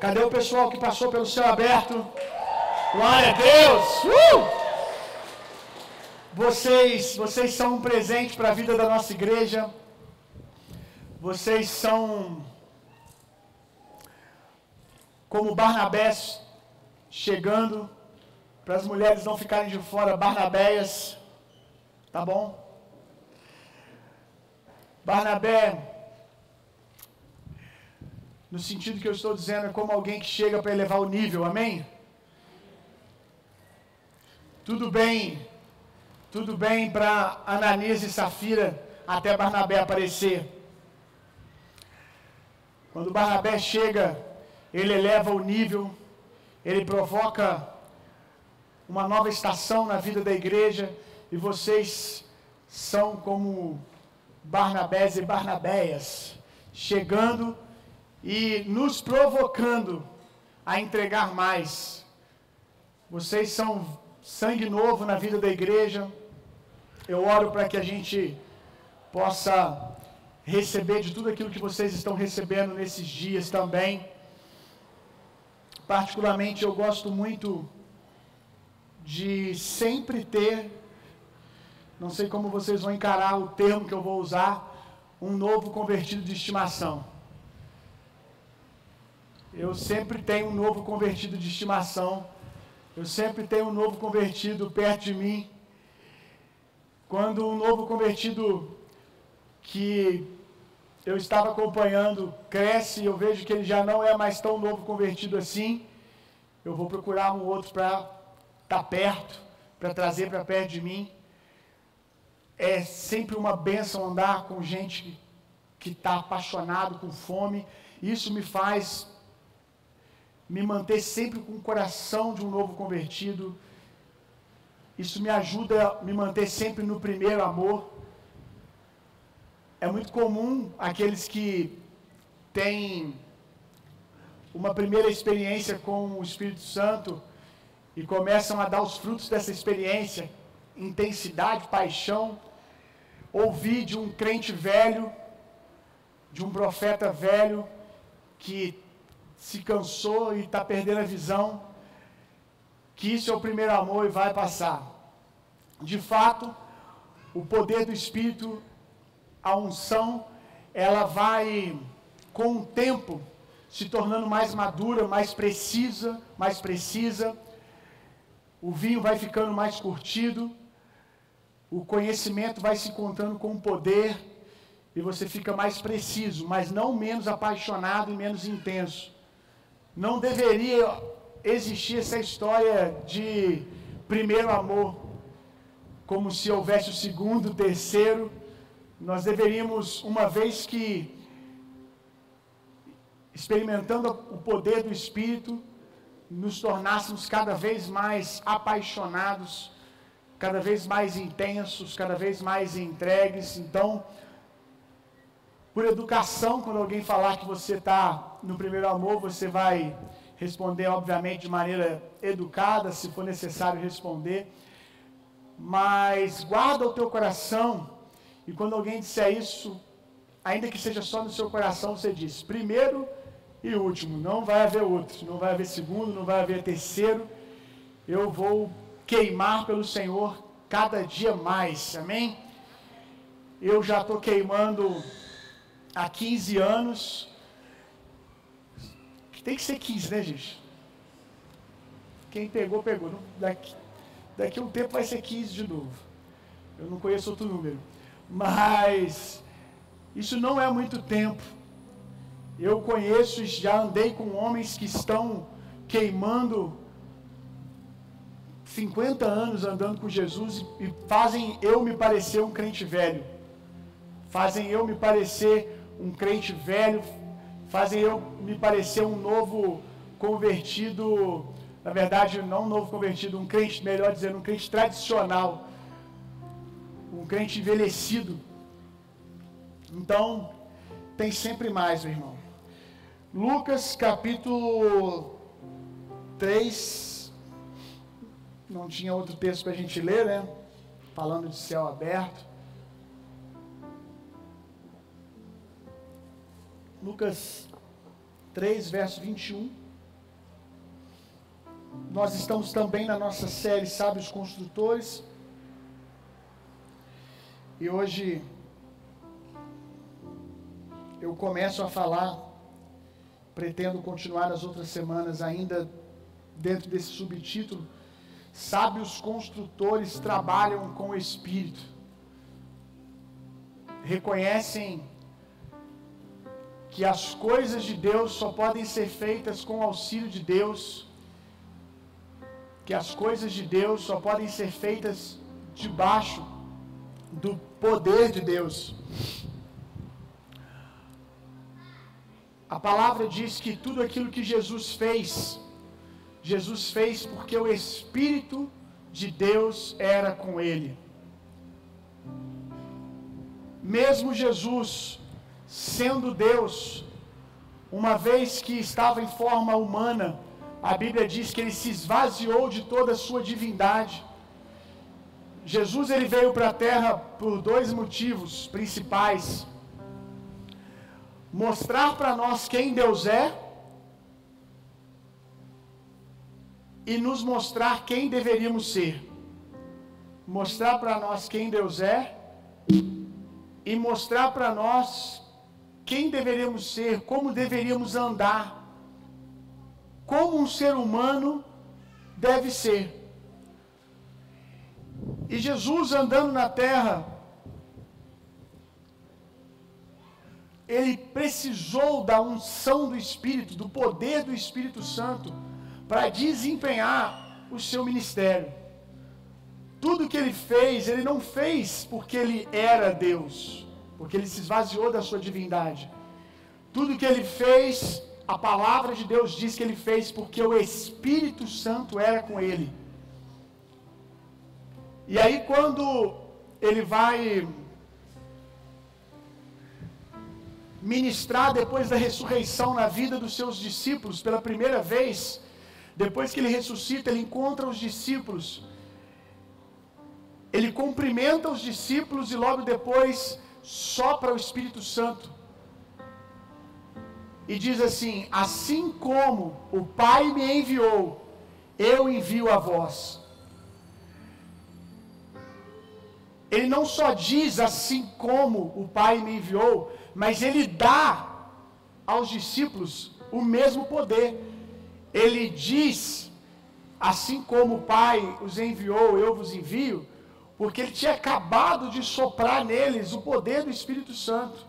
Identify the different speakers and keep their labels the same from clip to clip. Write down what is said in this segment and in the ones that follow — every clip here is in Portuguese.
Speaker 1: Cadê o pessoal que passou pelo céu aberto? Glória a Deus! Uh! Vocês, vocês são um presente para a vida da nossa igreja. Vocês são como Barnabés chegando para as mulheres não ficarem de fora, Barnabéias, tá bom? Barnabé, no sentido que eu estou dizendo, é como alguém que chega para elevar o nível, amém? Tudo bem, tudo bem para Ananias e Safira até Barnabé aparecer. Quando Barnabé chega, ele eleva o nível, ele provoca uma nova estação na vida da igreja, e vocês são como Barnabés e Barnabéias, chegando e nos provocando a entregar mais. Vocês são sangue novo na vida da igreja. Eu oro para que a gente possa receber de tudo aquilo que vocês estão recebendo nesses dias também. Particularmente, eu gosto muito de sempre ter, não sei como vocês vão encarar o termo que eu vou usar, um novo convertido de estimação. Eu sempre tenho um novo convertido de estimação. Eu sempre tenho um novo convertido perto de mim. Quando um novo convertido que eu estava acompanhando cresce, eu vejo que ele já não é mais tão novo convertido assim. Eu vou procurar um outro para estar tá perto, para trazer para perto de mim. É sempre uma benção andar com gente que está apaixonado, com fome. Isso me faz me manter sempre com o coração de um novo convertido. Isso me ajuda a me manter sempre no primeiro amor. É muito comum aqueles que têm uma primeira experiência com o Espírito Santo e começam a dar os frutos dessa experiência, intensidade, paixão, ouvir de um crente velho, de um profeta velho que se cansou e está perdendo a visão, que isso é o primeiro amor e vai passar. De fato, o poder do Espírito, a unção, ela vai, com o tempo, se tornando mais madura, mais precisa, mais precisa. O vinho vai ficando mais curtido, o conhecimento vai se encontrando com o poder, e você fica mais preciso, mas não menos apaixonado e menos intenso. Não deveria existir essa história de primeiro amor, como se houvesse o segundo, o terceiro. Nós deveríamos, uma vez que experimentando o poder do Espírito, nos tornássemos cada vez mais apaixonados, cada vez mais intensos, cada vez mais entregues. Então, por educação, quando alguém falar que você está no primeiro amor, você vai responder, obviamente, de maneira educada, se for necessário responder. Mas guarda o teu coração, e quando alguém disser isso, ainda que seja só no seu coração, você diz: primeiro e último, não vai haver outro, não vai haver segundo, não vai haver terceiro. Eu vou queimar pelo Senhor cada dia mais, amém? Eu já estou queimando há 15 anos. Tem que ser 15, né, gente? Quem pegou, pegou. Daqui, daqui a um tempo vai ser 15 de novo. Eu não conheço outro número. Mas isso não é muito tempo. Eu conheço e já andei com homens que estão queimando 50 anos andando com Jesus e fazem eu me parecer um crente velho. Fazem eu me parecer um crente velho, fazem eu me parecer um novo convertido, na verdade, não um novo convertido, um crente, melhor dizendo, um crente tradicional, um crente envelhecido. Então, tem sempre mais, meu irmão. Lucas capítulo 3, não tinha outro texto para a gente ler, né? Falando de céu aberto. Lucas 3, verso 21. Nós estamos também na nossa série Sábios Construtores. E hoje eu começo a falar, pretendo continuar nas outras semanas ainda dentro desse subtítulo. Sábios construtores trabalham com o Espírito. Reconhecem que as coisas de Deus só podem ser feitas com o auxílio de Deus, que as coisas de Deus só podem ser feitas debaixo do poder de Deus. A palavra diz que tudo aquilo que Jesus fez, Jesus fez porque o Espírito de Deus era com ele. Mesmo Jesus sendo Deus, uma vez que estava em forma humana, a Bíblia diz que ele se esvaziou de toda a sua divindade. Jesus ele veio para a terra por dois motivos principais: mostrar para nós quem Deus é e nos mostrar quem deveríamos ser. Mostrar para nós quem Deus é e mostrar para nós quem deveríamos ser, como deveríamos andar, como um ser humano deve ser. E Jesus andando na terra, ele precisou da unção do Espírito, do poder do Espírito Santo, para desempenhar o seu ministério. Tudo que ele fez, ele não fez porque ele era Deus porque ele se esvaziou da sua divindade. Tudo que ele fez, a palavra de Deus diz que ele fez porque o Espírito Santo era com ele. E aí, quando ele vai ministrar depois da ressurreição na vida dos seus discípulos pela primeira vez, depois que ele ressuscita, ele encontra os discípulos. Ele cumprimenta os discípulos e logo depois sopra o Espírito Santo e diz assim: Assim como o Pai me enviou, eu envio a vós. Ele não só diz assim como o Pai me enviou, mas ele dá aos discípulos o mesmo poder. Ele diz, assim como o Pai os enviou, eu vos envio, porque ele tinha acabado de soprar neles o poder do Espírito Santo.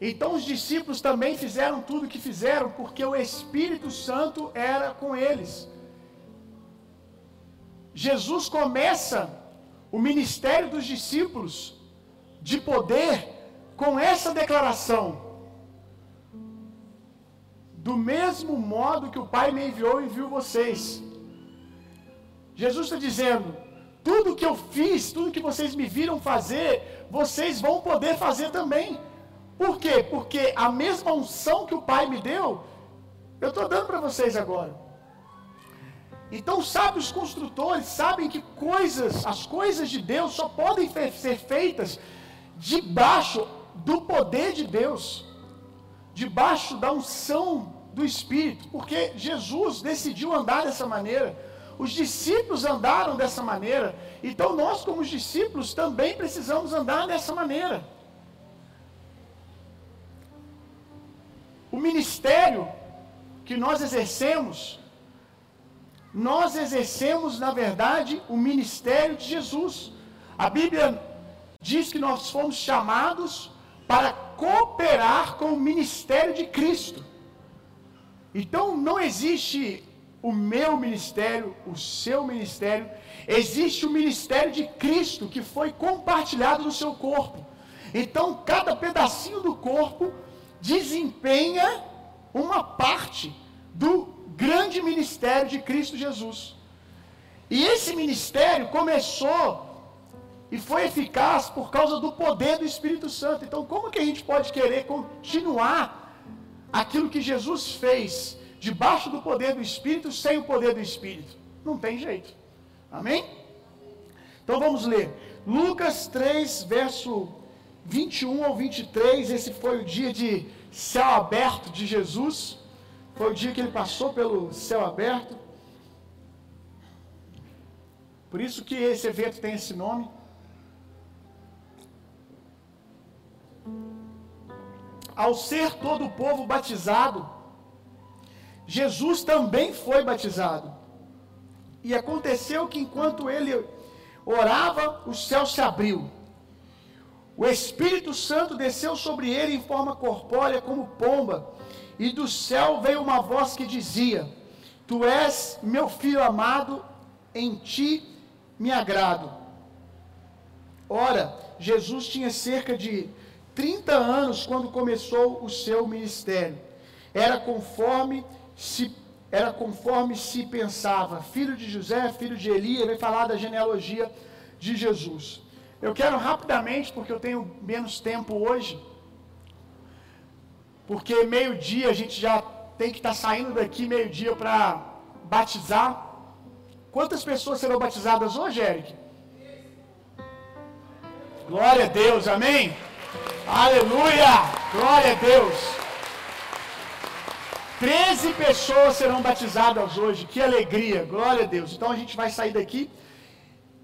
Speaker 1: Então os discípulos também fizeram tudo o que fizeram, porque o Espírito Santo era com eles. Jesus começa o ministério dos discípulos de poder com essa declaração: Do mesmo modo que o Pai me enviou, envio vocês. Jesus está dizendo: tudo que eu fiz, tudo que vocês me viram fazer, vocês vão poder fazer também. Por quê? Porque a mesma unção que o Pai me deu, eu estou dando para vocês agora. Então, sabe, os construtores sabem que coisas, as coisas de Deus só podem ser feitas debaixo do poder de Deus, debaixo da unção do Espírito, porque Jesus decidiu andar dessa maneira. Os discípulos andaram dessa maneira, então nós, como discípulos, também precisamos andar dessa maneira. O ministério que nós exercemos, nós exercemos, na verdade, o ministério de Jesus. A Bíblia diz que nós fomos chamados para cooperar com o ministério de Cristo. Então não existe o meu ministério, o seu ministério, existe o ministério de Cristo que foi compartilhado no seu corpo. Então, cada pedacinho do corpo desempenha uma parte do grande ministério de Cristo Jesus. E esse ministério começou e foi eficaz por causa do poder do Espírito Santo. Então, como que a gente pode querer continuar aquilo que Jesus fez debaixo do poder do Espírito sem o poder do Espírito. Não tem jeito. Amém? Então vamos ler. Lucas 3, verso 21 ao 23. Esse foi o dia de céu aberto de Jesus. Foi o dia que ele passou pelo céu aberto. Por isso que esse evento tem esse nome. Ao ser todo o povo batizado, Jesus também foi batizado. E aconteceu que enquanto ele orava, o céu se abriu. O Espírito Santo desceu sobre ele em forma corpórea como pomba, e do céu veio uma voz que dizia: Tu és meu filho amado, em ti me agrado. Ora, Jesus tinha cerca de 30 anos quando começou o seu ministério. Era conforme se era conforme se pensava, filho de José, filho de Eli, ele vai falar da genealogia de Jesus. Eu quero rapidamente, porque eu tenho menos tempo hoje, porque meio-dia a gente já tem que estar tá saindo daqui meio-dia para batizar. Quantas pessoas serão batizadas hoje, Eric? Glória a Deus, amém? Aleluia! Glória a Deus! Treze pessoas serão batizadas hoje, que alegria, glória a Deus. Então a gente vai sair daqui,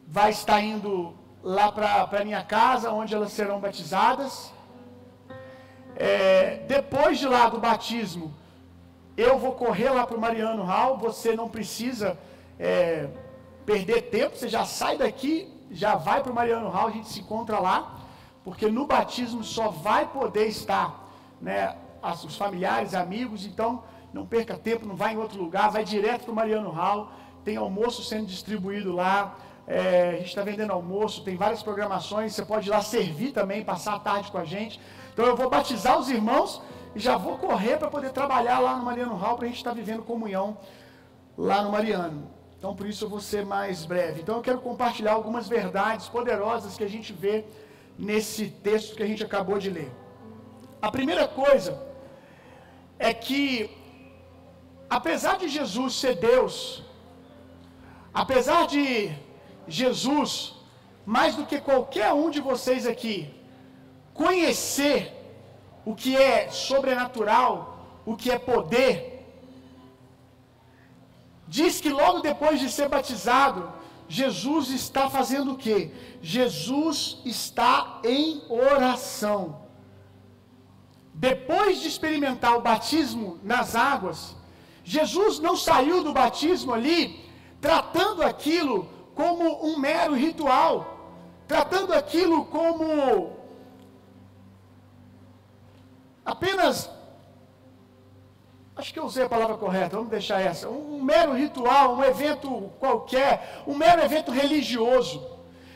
Speaker 1: vai estar indo lá para a minha casa, onde elas serão batizadas. É, depois de lá do batismo, eu vou correr lá para o Mariano Hall. Você não precisa é, perder tempo, você já sai daqui, já vai para o Mariano Hall, a gente se encontra lá, porque no batismo só vai poder estar né, os familiares, amigos, então não perca tempo, não vai em outro lugar, vai direto para o Mariano Hall, tem almoço sendo distribuído lá, é, a gente está vendendo almoço, tem várias programações, você pode ir lá servir também, passar a tarde com a gente. Então eu vou batizar os irmãos e já vou correr para poder trabalhar lá no Mariano Hall para a gente estar tá vivendo comunhão lá no Mariano. Então por isso eu vou ser mais breve. Então eu quero compartilhar algumas verdades poderosas que a gente vê nesse texto que a gente acabou de ler. A primeira coisa é que apesar de Jesus ser Deus, apesar de Jesus, mais do que qualquer um de vocês aqui, conhecer o que é sobrenatural, o que é poder, diz que logo depois de ser batizado, Jesus está fazendo o que? Jesus está em oração. Depois de experimentar o batismo nas águas, Jesus não saiu do batismo ali tratando aquilo como um mero ritual, tratando aquilo como apenas acho que eu usei a palavra correta, vamos deixar essa, um, um mero ritual, um evento qualquer, um mero evento religioso.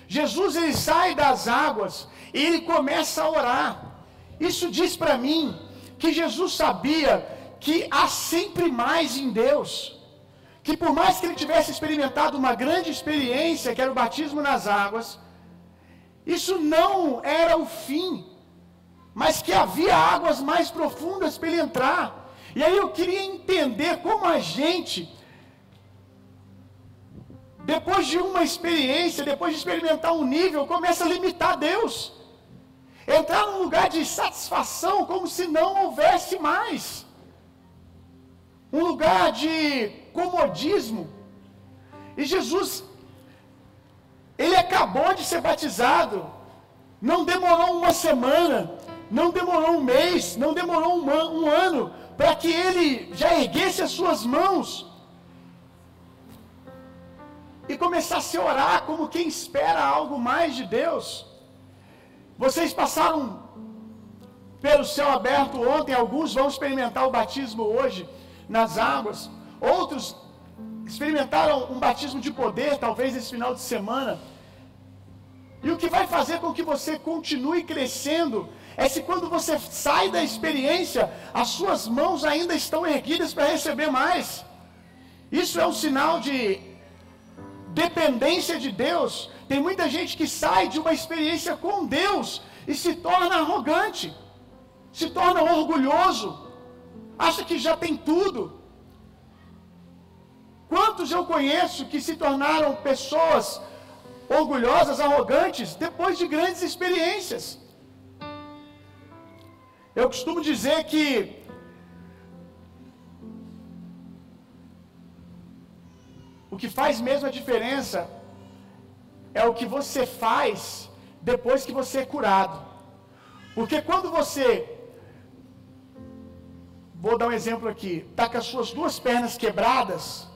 Speaker 1: Jesus ele sai das águas e ele começa a orar. Isso diz para mim que Jesus sabia que há sempre mais em Deus. Que por mais que ele tivesse experimentado uma grande experiência, que era o batismo nas águas, isso não era o fim, mas que havia águas mais profundas para ele entrar. E aí eu queria entender como a gente, depois de uma experiência, depois de experimentar um nível, começa a limitar Deus. Entrar num lugar de satisfação como se não houvesse mais. Um lugar de comodismo. E Jesus, ele acabou de ser batizado. Não demorou uma semana, não demorou um mês, não demorou um, um ano para que ele já erguesse as suas mãos e começasse a orar como quem espera algo mais de Deus. Vocês passaram pelo céu aberto ontem, alguns vão experimentar o batismo hoje nas águas, outros experimentaram um batismo de poder, talvez esse final de semana. E o que vai fazer com que você continue crescendo é se quando você sai da experiência, as suas mãos ainda estão erguidas para receber mais. Isso é um sinal de dependência de Deus. Tem muita gente que sai de uma experiência com Deus e se torna arrogante, se torna orgulhoso, acha que já tem tudo. Quantos eu conheço que se tornaram pessoas orgulhosas, arrogantes, depois de grandes experiências? Eu costumo dizer que o que faz mesmo a diferença é o que você faz depois que você é curado. Porque quando você Vou dar um exemplo aqui. Está com as suas duas pernas quebradas,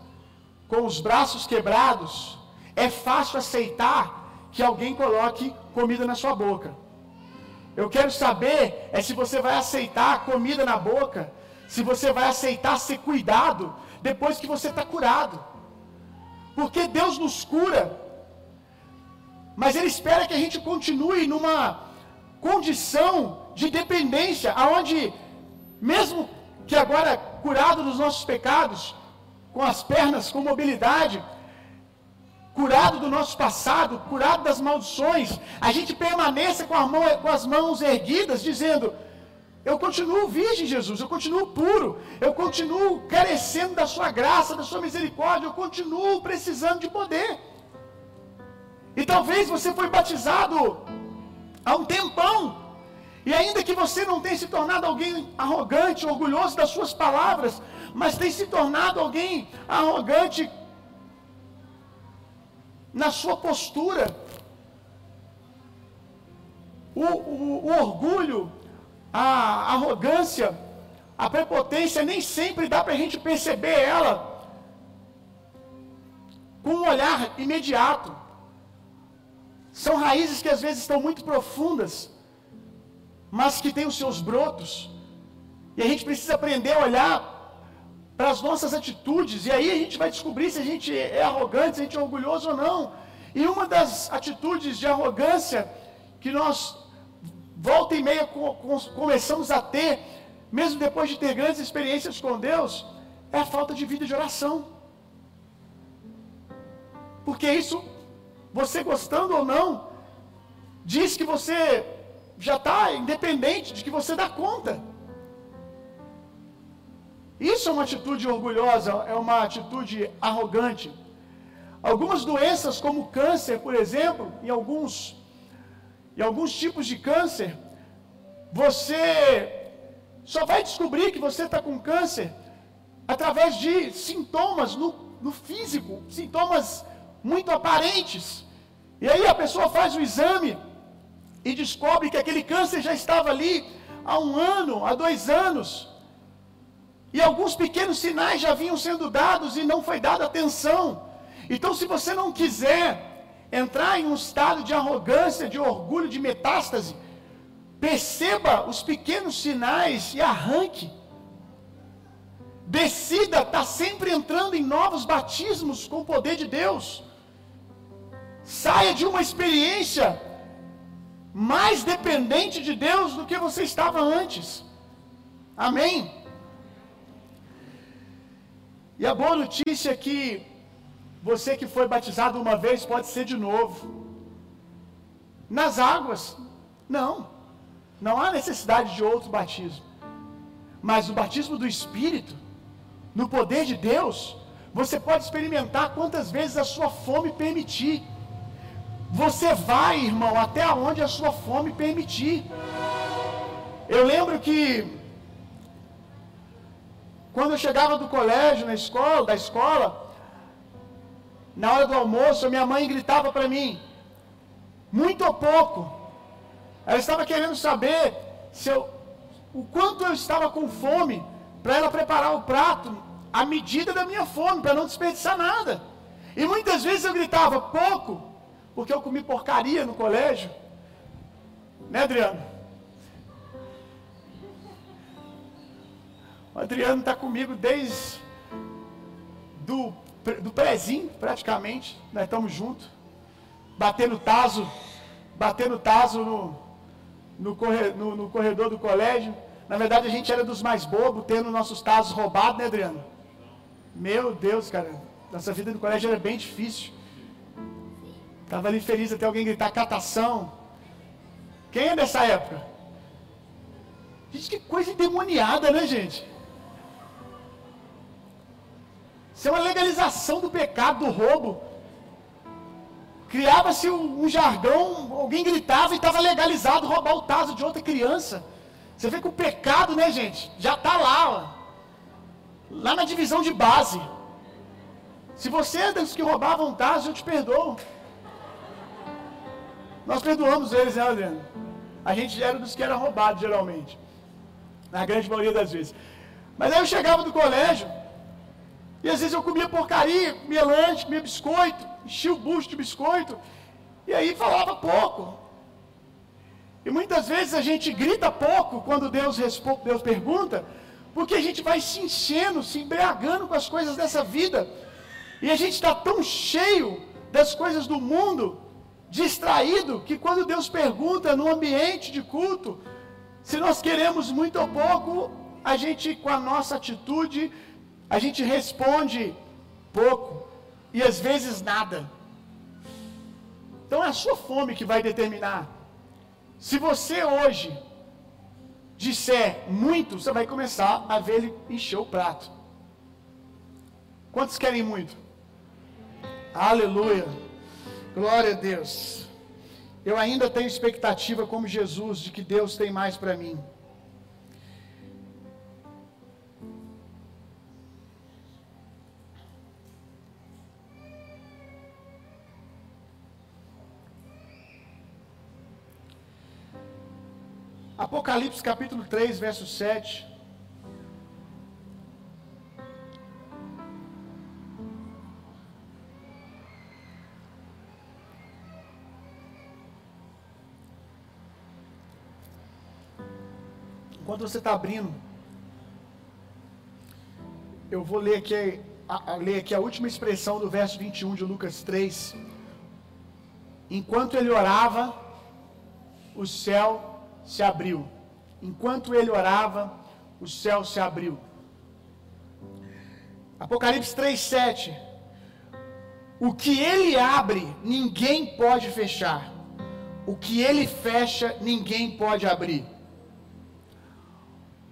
Speaker 1: com os braços quebrados, é fácil aceitar que alguém coloque comida na sua boca. Eu quero saber é se você vai aceitar comida na boca, se você vai aceitar ser cuidado depois que você está curado. Porque Deus nos cura, mas Ele espera que a gente continue numa condição de dependência, aonde mesmo que agora curado dos nossos pecados, com as pernas com mobilidade, curado do nosso passado, curado das maldições, a gente permaneça com, mão, com as mãos erguidas, dizendo: Eu continuo virgem, Jesus, eu continuo puro, eu continuo carecendo da Sua graça, da Sua misericórdia, eu continuo precisando de poder. E talvez você foi batizado há um tempão, e ainda que você não tenha se tornado alguém arrogante, orgulhoso das suas palavras, mas tem se tornado alguém arrogante na sua postura. O, o, o orgulho, a arrogância, a prepotência, nem sempre dá para a gente perceber ela com um olhar imediato. São raízes que às vezes estão muito profundas, mas que têm os seus brotos. E a gente precisa aprender a olhar para as nossas atitudes, e aí a gente vai descobrir se a gente é arrogante, se a gente é orgulhoso ou não. E uma das atitudes de arrogância que nós, volta e meia, começamos a ter, mesmo depois de ter grandes experiências com Deus, é a falta de vida de oração. Porque isso, você gostando ou não, diz que você já está independente, de que você dá conta. Isso é uma atitude orgulhosa, é uma atitude arrogante. Algumas doenças, como câncer, por exemplo, em alguns, em alguns tipos de câncer, você só vai descobrir que você está com câncer através de sintomas no, no físico, sintomas muito aparentes. E aí a pessoa faz o exame e descobre que aquele câncer já estava ali há um ano, há dois anos. E alguns pequenos sinais já vinham sendo dados e não foi dada atenção. Então, se você não quiser entrar em um estado de arrogância, de orgulho, de metástase, perceba os pequenos sinais e arranque. Decida estar tá sempre entrando em novos batismos com o poder de Deus. Saia de uma experiência mais dependente de Deus do que você estava antes. Amém? E a boa notícia é que você que foi batizado uma vez pode ser de novo. Nas águas, não. Não há necessidade de outro batismo. Mas o batismo do Espírito, no poder de Deus, você pode experimentar quantas vezes a sua fome permitir. Você vai, irmão, até onde a sua fome permitir. Eu lembro que quando eu chegava do colégio, na escola, da escola, na hora do almoço, minha mãe gritava para mim, muito ou pouco. Ela estava querendo saber se eu, o quanto eu estava com fome para ela preparar o prato à medida da minha fome, para não desperdiçar nada. E muitas vezes eu gritava pouco, porque eu comi porcaria no colégio. Né, Adriano? O Adriano está comigo desde do, do prézinho, praticamente. Nós estamos juntos. Batendo taso, batendo taso no, no, corredor, no, no corredor do colégio. Na verdade, a gente era dos mais bobos, tendo nossos tazos roubados, né, Adriano? Meu Deus, cara. Nossa vida no colégio era bem difícil. Estava ali feliz até alguém gritar catação. Quem é dessa época? Gente, que coisa endemoniada, né, gente? Isso é uma legalização do pecado, do roubo. Criava-se um, um, jargão, alguém gritava e estava legalizado roubar o taso de outra criança. Você vê que o pecado, né, gente, já está lá, ó, lá na divisão de base. Se você é dos que roubavam taso, eu te perdoo. Nós perdoamos eles, né, Adriano? A gente era dos que era roubado, geralmente. Na grande maioria das vezes. Mas aí eu chegava do colégio, e às vezes eu comia porcaria, comia lanche, comia biscoito, enchia o bucho de biscoito, e aí falava pouco. E muitas vezes a gente grita pouco quando Deus, responde, Deus pergunta, porque a gente vai se enchendo, se embriagando com as coisas dessa vida. E a gente está tão cheio das coisas do mundo, distraído, que quando Deus pergunta no ambiente de culto, se nós queremos muito ou pouco, a gente, com a nossa atitude, a gente responde pouco e às vezes nada. Então é a sua fome que vai determinar. Se você hoje disser muito, você vai começar a ver ele encher o prato. Quantos querem muito? Aleluia. Glória a Deus. Eu ainda tenho expectativa como Jesus de que Deus tem mais para mim. Apocalipse capítulo 3, verso 7. Enquanto você está abrindo, eu vou ler aqui, a, a, ler aqui a última expressão do verso 21 de Lucas 3. Enquanto ele orava, o céu se abriu. Enquanto ele orava, o céu se abriu. Apocalipse 3:7 O que ele abre, ninguém pode fechar. O que ele fecha, ninguém pode abrir.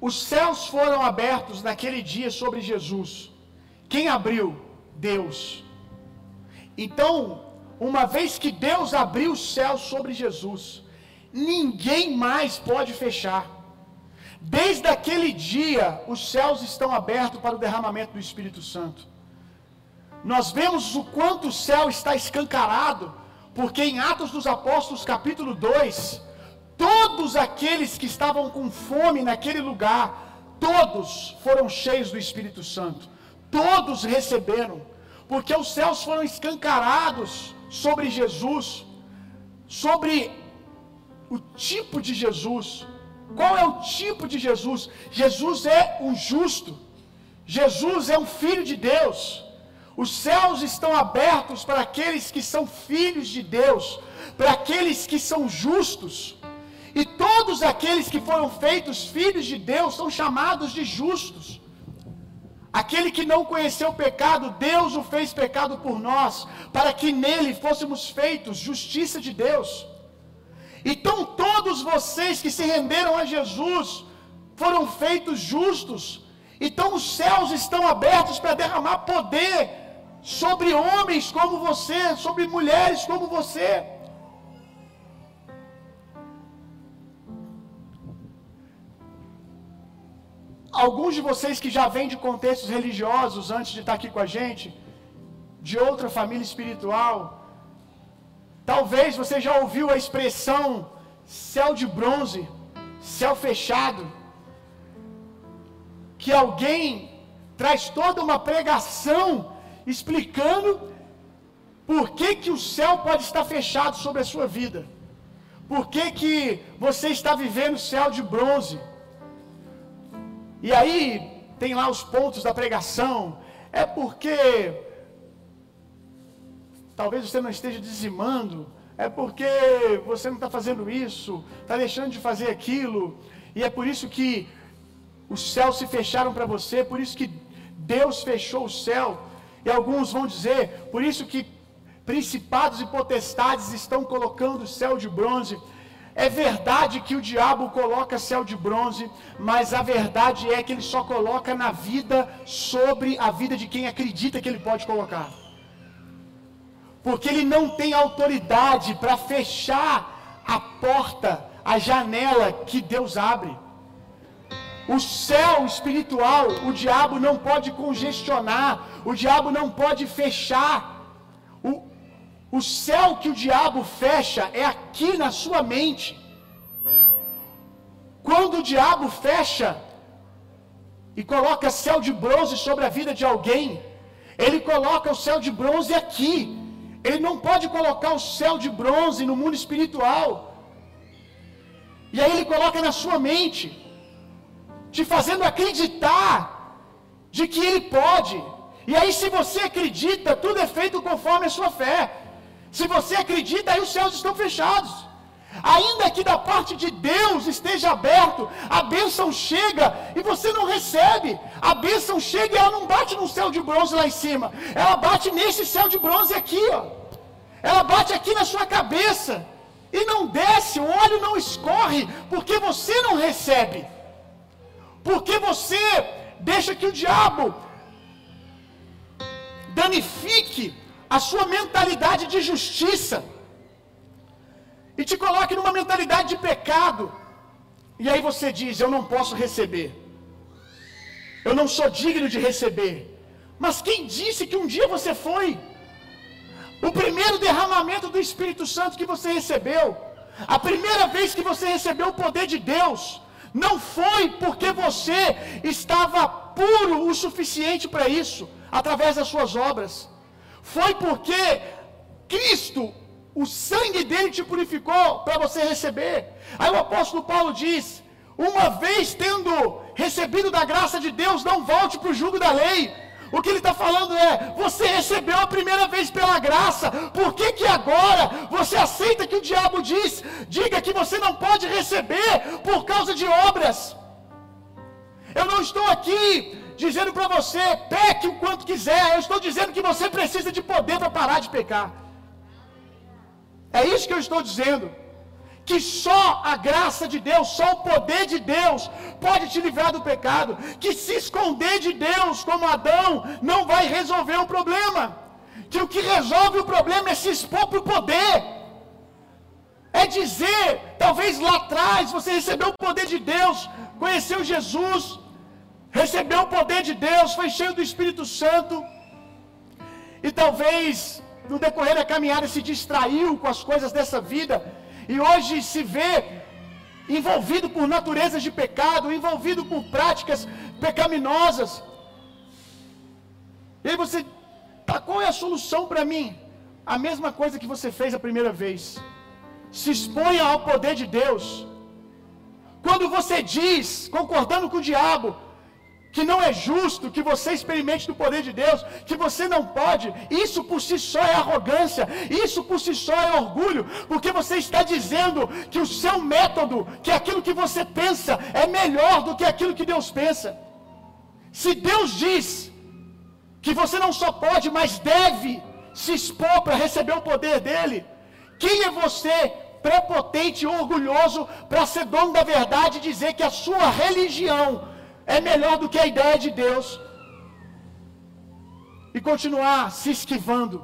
Speaker 1: Os céus foram abertos naquele dia sobre Jesus. Quem abriu? Deus. Então, uma vez que Deus abriu os céus sobre Jesus, ninguém mais pode fechar. Desde aquele dia, os céus estão abertos para o derramamento do Espírito Santo. Nós vemos o quanto o céu está escancarado, porque em Atos dos Apóstolos, capítulo 2, todos aqueles que estavam com fome naquele lugar, todos foram cheios do Espírito Santo, todos receberam, porque os céus foram escancarados sobre Jesus, sobre o tipo de Jesus. Qual é o tipo de Jesus? Jesus é um justo. Jesus é um filho de Deus. Os céus estão abertos para aqueles que são filhos de Deus, para aqueles que são justos. E todos aqueles que foram feitos filhos de Deus são chamados de justos. Aquele que não conheceu o pecado, Deus o fez pecado por nós, para que nele fôssemos feitos justiça de Deus. Então todos vocês que se renderam a Jesus foram feitos justos. Então os céus estão abertos para derramar poder sobre homens como você, sobre mulheres como você. Alguns de vocês que já vêm de contextos religiosos antes de estar aqui com a gente, de outra família espiritual, talvez você já ouviu a expressão céu de bronze, céu fechado, que alguém traz toda uma pregação explicando por que, que o céu pode estar fechado sobre a sua vida. Por que, que você está vivendo céu de bronze? E aí tem lá os pontos da pregação. É porque talvez você não esteja dizimando, é porque você não está fazendo isso, está deixando de fazer aquilo, e é por isso que os céus se fecharam para você, por isso que Deus fechou o céu. E alguns vão dizer, por isso que principados e potestades estão colocando o céu de bronze. É verdade que o diabo coloca céu de bronze, mas a verdade é que ele só coloca na vida sobre a vida de quem acredita que ele pode colocar. Porque ele não tem autoridade para fechar a porta, a janela que Deus abre. O céu espiritual, o diabo não pode congestionar, o diabo não pode fechar. O, céu que o diabo fecha é aqui na sua mente. Quando o diabo fecha e coloca céu de bronze sobre a vida de alguém, ele coloca o céu de bronze aqui. Ele não pode colocar o céu de bronze no mundo espiritual. E aí ele coloca na sua mente, te fazendo acreditar de que ele pode. E aí, se você acredita, tudo é feito conforme a sua fé. Se você acredita, aí os céus estão fechados. Ainda que da parte de Deus esteja aberto, a bênção chega e você não recebe. A bênção chega e ela não bate no céu de bronze lá em cima. Ela bate nesse céu de bronze aqui, ó. Ela bate aqui na sua cabeça. E não desce, o óleo não escorre, porque você não recebe. Porque você deixa que o diabo danifique a sua mentalidade de justiça e te coloque numa mentalidade de pecado. E aí você diz: Eu não posso receber, eu não sou digno de receber. Mas quem disse que um dia você foi? O primeiro derramamento do Espírito Santo que você recebeu, a primeira vez que você recebeu o poder de Deus, não foi porque você estava puro o suficiente para isso, através das suas obras. Foi porque Cristo, o sangue dele te purificou para você receber. Aí o apóstolo Paulo diz: uma vez tendo recebido da graça de Deus, não volte para o jugo da lei. O que ele está falando é: você recebeu a primeira vez pela graça, por que, que agora você aceita que o diabo diz, diga que você não pode receber por causa de obras? Eu não estou aqui dizendo para você, peque o quanto quiser, eu estou dizendo que você precisa de poder para parar de pecar. É isso que eu estou dizendo. Que só a graça de Deus, só o poder de Deus pode te livrar do pecado. Que se esconder de Deus, como Adão, não vai resolver o problema. Que o que resolve o problema é se expor para o poder. É dizer, talvez lá atrás você recebeu o poder de Deus, conheceu Jesus, recebeu o poder de Deus, foi cheio do Espírito Santo, e talvez no decorrer da caminhada se distraiu com as coisas dessa vida, e hoje se vê envolvido por naturezas de pecado, envolvido por práticas pecaminosas. E aí você, tá, qual é a solução para mim? A mesma coisa que você fez a primeira vez. Se exponha ao poder de Deus. Quando você diz, concordando com o diabo, que não é justo que você experimente do poder de Deus, que você não pode, isso por si só é arrogância, isso por si só é orgulho, porque você está dizendo que o seu método, que aquilo que você pensa, é melhor do que aquilo que Deus pensa. Se Deus diz que você não só pode, mas deve se expor para receber o poder dele, quem é você, prepotente e orgulhoso, para ser dono da verdade e dizer que a sua religião é melhor do que a ideia de Deus. E continuar se esquivando.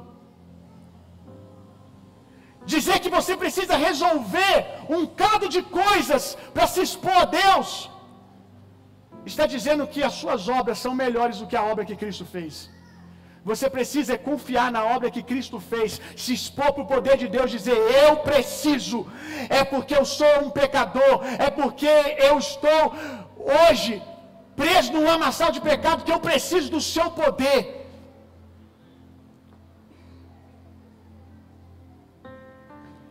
Speaker 1: Dizer que você precisa resolver um cado de coisas para se expor a Deus. Está dizendo que as suas obras são melhores do que a obra que Cristo fez. Você precisa confiar na obra que Cristo fez, se expor para o poder de Deus, dizer: Eu preciso, é porque eu sou um pecador, é porque eu estou hoje preso num lamaçal de pecado, que eu preciso do seu poder.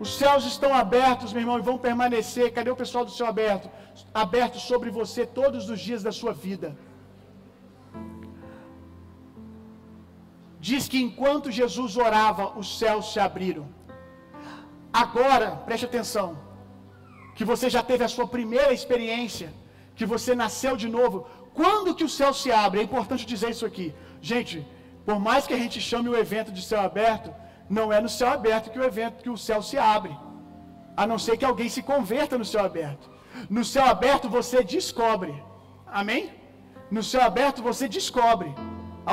Speaker 1: Os céus estão abertos, meu irmão, e vão permanecer. Cadê o pessoal do céu aberto? Aberto sobre você todos os dias da sua vida. Diz que enquanto Jesus orava, os céus se abriram. Agora, preste atenção, que você já teve a sua primeira experiência que você nasceu de novo. Quando que o céu se abre? É importante dizer isso aqui. Gente, por mais que a gente chame o evento de céu aberto, não é no céu aberto que o evento que o céu se abre. A não ser que alguém se converta no céu aberto. No céu aberto você descobre. Amém? No céu aberto você descobre.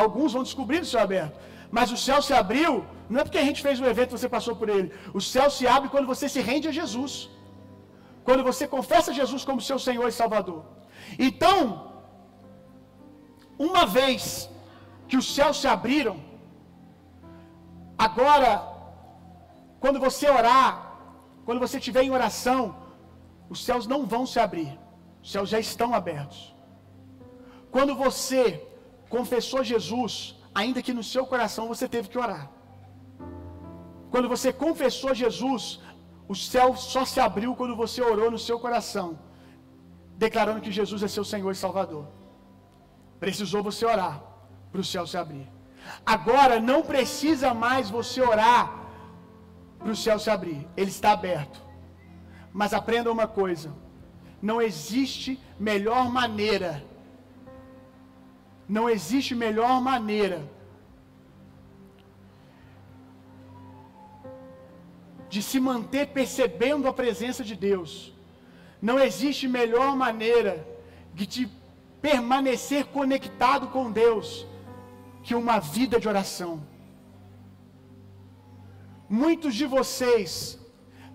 Speaker 1: Alguns vão descobrir no céu aberto. Mas o céu se abriu, não é porque a gente fez o evento e você passou por ele. O céu se abre quando você se rende a Jesus. Quando você confessa Jesus como seu Senhor e Salvador. Então, uma vez que os céus se abriram, agora quando você orar, quando você estiver em oração, os céus não vão se abrir, os céus já estão abertos. Quando você confessou Jesus, ainda que no seu coração você teve que orar. Quando você confessou Jesus, o céu só se abriu quando você orou no seu coração, declarando que Jesus é seu Senhor e Salvador. Precisou você orar para o céu se abrir. Agora não precisa mais você orar para o céu se abrir, ele está aberto. Mas aprenda uma coisa: não existe melhor maneira, não existe melhor maneira de se manter percebendo a presença de Deus. Não existe melhor maneira de te permanecer conectado com Deus que uma vida de oração. Muitos de vocês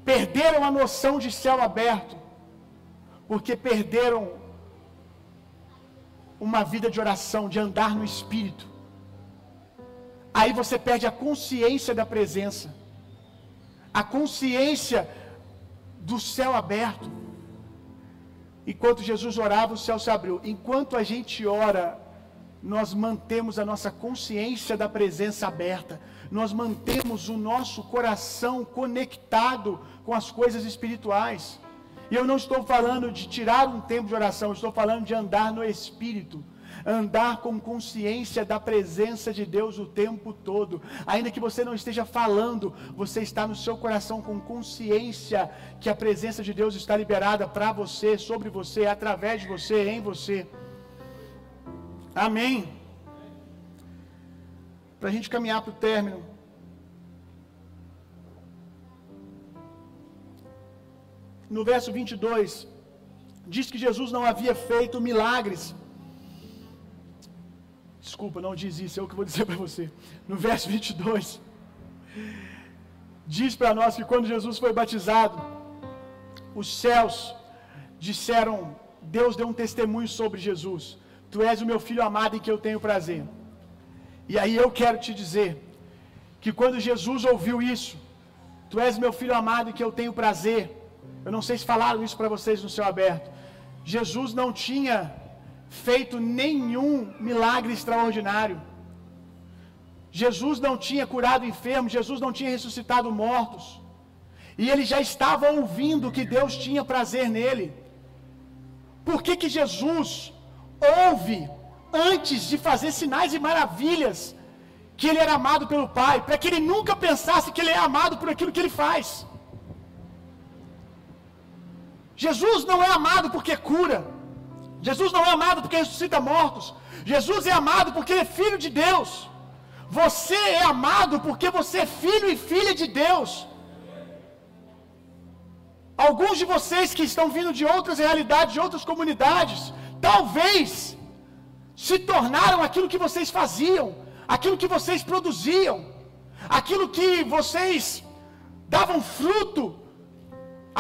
Speaker 1: perderam a noção de céu aberto porque perderam uma vida de oração, de andar no espírito. Aí você perde a consciência da presença, a consciência do céu aberto. Enquanto Jesus orava, o céu se abriu. Enquanto a gente ora, nós mantemos a nossa consciência da presença aberta, nós mantemos o nosso coração conectado com as coisas espirituais. E eu não estou falando de tirar um tempo de oração, estou falando de andar no espírito andar com consciência da presença de Deus o tempo todo. Ainda que você não esteja falando, você está no seu coração com consciência que a presença de Deus está liberada para você, sobre você, através de você, em você. Amém. Para a gente caminhar para o término. No verso 22, diz que Jesus não havia feito milagres Desculpa, não diz isso, é o que eu vou dizer para você. No verso 22, diz para nós que quando Jesus foi batizado, os céus disseram, Deus deu um testemunho sobre Jesus. Tu és o meu filho amado em que eu tenho prazer. E aí eu quero te dizer que quando Jesus ouviu isso, Tu és meu filho amado em que eu tenho prazer. Eu não sei se falaram isso para vocês no céu aberto. Jesus não tinha feito nenhum milagre extraordinário. Jesus não tinha curado enfermos, Jesus não tinha ressuscitado mortos. E ele já estava ouvindo que Deus tinha prazer nele. Por que, que Jesus ouve antes de fazer sinais e maravilhas que ele era amado pelo Pai, para que ele nunca pensasse que ele é amado por aquilo que ele faz? Jesus não é amado porque cura. Jesus não é amado porque ressuscita mortos. Jesus é amado porque é filho de Deus. Você é amado porque você é filho e filha de Deus. Alguns de vocês que estão vindo de outras realidades, de outras comunidades, talvez se tornaram aquilo que vocês faziam, aquilo que vocês produziam, aquilo que vocês davam fruto,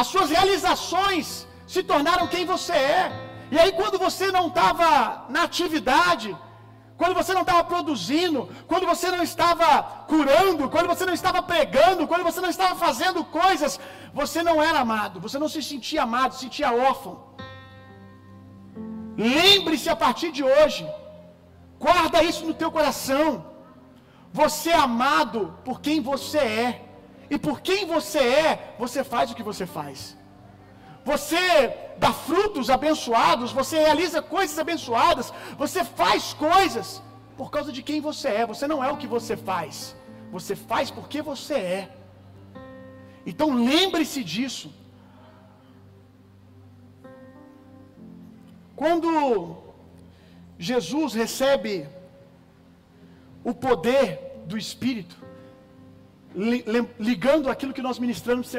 Speaker 1: as suas realizações se tornaram quem você é. E aí, quando você não estava na atividade, quando você não estava produzindo, quando você não estava curando, quando você não estava pregando, quando você não estava fazendo coisas, você não era amado, você não se sentia amado, se sentia órfão. Lembre-se a partir de hoje, guarda isso no teu coração. Você é amado por quem você é, e por quem você é, você faz o que você faz você dá frutos abençoados, você realiza coisas abençoadas, você faz coisas por causa de quem você é. Você não é o que você faz, você faz porque você é. Então lembre-se disso. Quando Jesus recebe o poder do Espírito, ligando aquilo que nós ministramos,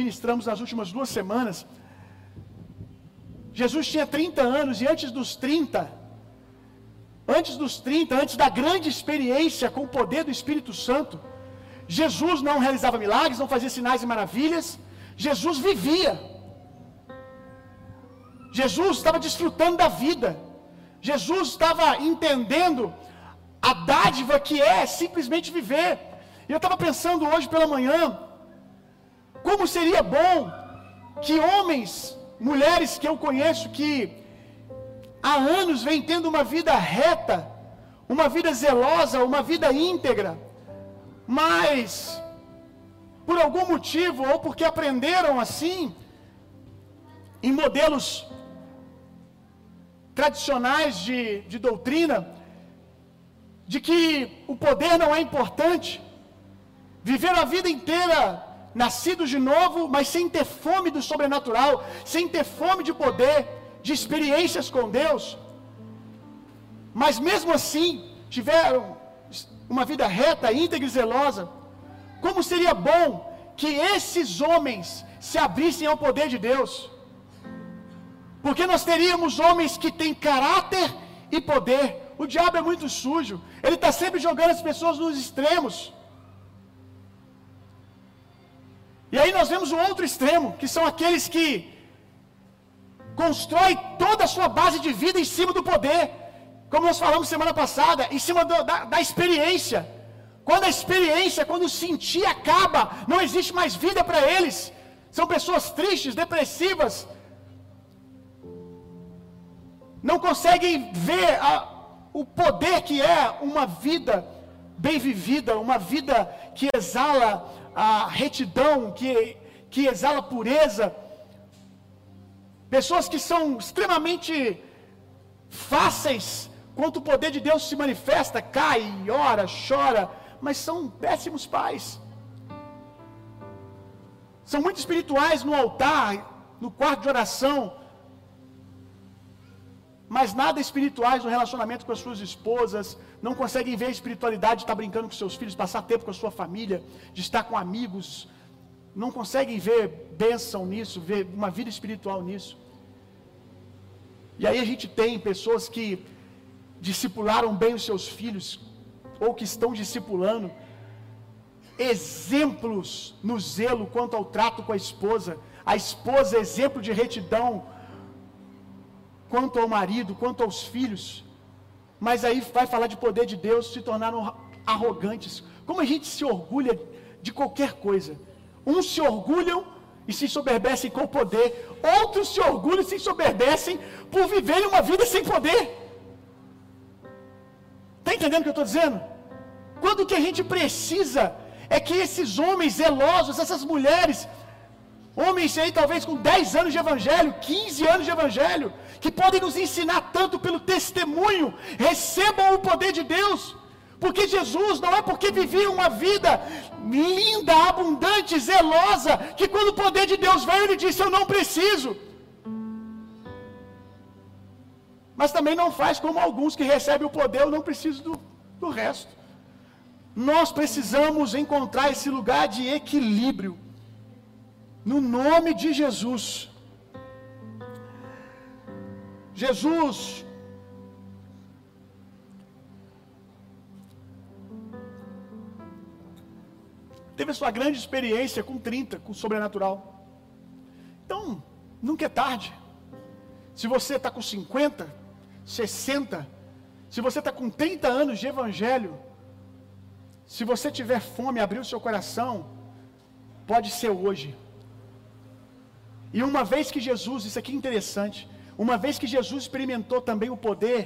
Speaker 1: ministramos nas últimas duas semanas, Jesus tinha 30 anos e antes dos 30, antes dos 30, antes da grande experiência com o poder do Espírito Santo, Jesus não realizava milagres, não fazia sinais e maravilhas, Jesus vivia. Jesus estava desfrutando da vida. Jesus estava entendendo a dádiva que é simplesmente viver. E eu estava pensando hoje pela manhã, Como seria bom que homens, mulheres que eu conheço que há anos vêm tendo uma vida reta, uma vida zelosa, uma vida íntegra, mas por algum motivo ou porque aprenderam assim, em modelos tradicionais de, de doutrina, de que o poder não é importante, viver a vida inteira nascidos de novo, mas sem ter fome do sobrenatural, sem ter fome de poder, de experiências com Deus, mas mesmo assim tiveram uma vida reta, íntegra e zelosa. Como seria bom que esses homens se abrissem ao poder de Deus, porque nós teríamos homens que têm caráter e poder. O diabo é muito sujo, ele está sempre jogando as pessoas nos extremos. E aí nós vemos o outro extremo, que são aqueles que constrói toda a sua base de vida em cima do poder, como nós falamos semana passada, em cima do, da, da experiência. Quando a experiência, quando o sentir acaba, não existe mais vida para eles. São pessoas tristes, depressivas, não conseguem ver a, o poder que é uma vida bem vivida, uma vida que exala a retidão, que, que exala pureza. Pessoas que são extremamente fáceis quando o poder de Deus se manifesta, cai, ora, chora, mas são péssimos pais. São muito espirituais no altar, no quarto de oração, mas nada espirituais no relacionamento com as suas esposas, não conseguem ver a espiritualidade de estar brincando com seus filhos, passar tempo com a sua família, de estar com amigos, não conseguem ver bênção nisso, ver uma vida espiritual nisso. E aí a gente tem pessoas que discipularam bem os seus filhos, ou que estão discipulando, exemplos no zelo quanto ao trato com a esposa, a esposa, exemplo de retidão, quanto ao marido, quanto aos filhos. Mas aí vai falar de poder de Deus, se tornaram arrogantes. Como a gente se orgulha de qualquer coisa. Uns se orgulham e se soberbecem com poder, outros se orgulham e se soberbecem por viverem uma vida sem poder. Está entendendo o que eu estou dizendo? Quando que a gente precisa é que esses homens zelosos, essas mulheres, homens aí talvez com 10 anos de evangelho, 15 anos de evangelho, que podem nos ensinar tanto pelo testemunho, recebam o poder de Deus. Porque Jesus não é porque vivia uma vida linda, abundante, zelosa, que quando o poder de Deus veio, ele disse: Eu não preciso. Mas também não faz como alguns que recebem o poder, eu não preciso do, do resto. Nós precisamos encontrar esse lugar de equilíbrio. No nome de Jesus. Jesus teve a sua grande experiência com 30, com o sobrenatural. Então, nunca é tarde. Se você está com 50, 60, se você está com 30 anos de evangelho, se você tiver fome, abrir o seu coração, pode ser hoje. E uma vez que Jesus, isso aqui é interessante, uma vez que Jesus experimentou também o poder,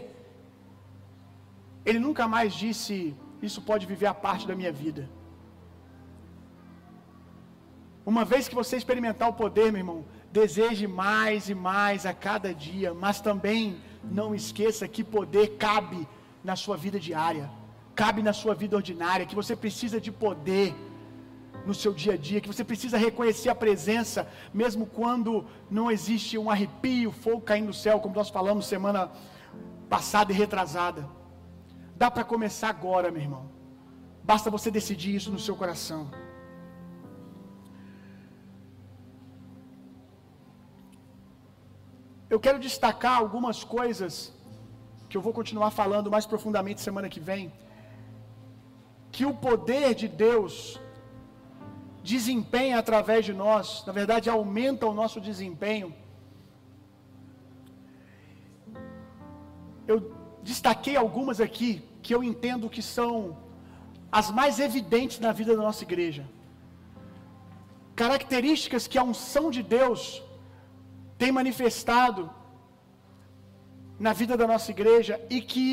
Speaker 1: ele nunca mais disse: Isso pode viver a parte da minha vida. Uma vez que você experimentar o poder, meu irmão, deseje mais e mais a cada dia, mas também não esqueça que poder cabe na sua vida diária, cabe na sua vida ordinária, que você precisa de poder no seu dia a dia, que você precisa reconhecer a presença, mesmo quando não existe um arrepio, fogo caindo do céu, como nós falamos semana passada e retrasada. Dá para começar agora, meu irmão. Basta você decidir isso no seu coração. Eu quero destacar algumas coisas que eu vou continuar falando mais profundamente semana que vem. Que o poder de Deus desempenha através de nós, na verdade, aumenta o nosso desempenho. Eu destaquei algumas aqui que eu entendo que são as mais evidentes na vida da nossa igreja. características que a unção de Deus tem manifestado na vida da nossa igreja e que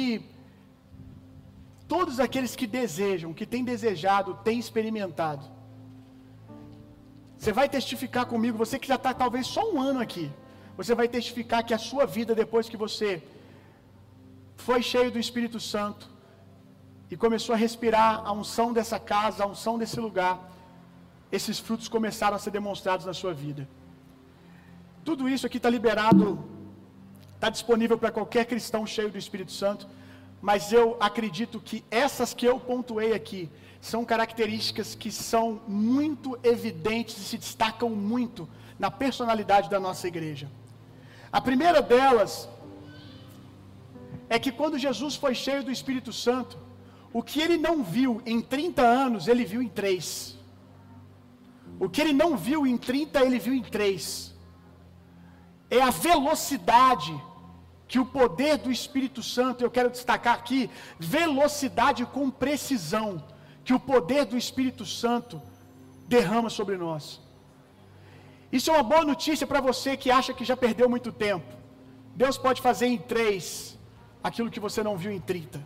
Speaker 1: todos aqueles que desejam, que têm desejado, têm experimentado. Você vai testificar comigo, você que já está talvez só um ano aqui, você vai testificar que a sua vida, depois que você foi cheio do Espírito Santo e começou a respirar a unção dessa casa, a unção desse lugar, esses frutos começaram a ser demonstrados na sua vida. Tudo isso aqui está liberado, está disponível para qualquer cristão cheio do Espírito Santo, mas eu acredito que essas que eu pontuei aqui são características que são muito evidentes e se destacam muito na personalidade da nossa igreja. A primeira delas é que quando Jesus foi cheio do Espírito Santo, o que ele não viu em 30 anos, ele viu em 3. O que ele não viu em 30, ele viu em 3. É a velocidade que o poder do Espírito Santo, eu quero destacar aqui, velocidade com precisão, que o poder do Espírito Santo derrama sobre nós. Isso é uma boa notícia para você que acha que já perdeu muito tempo. Deus pode fazer em três aquilo que você não viu em 30.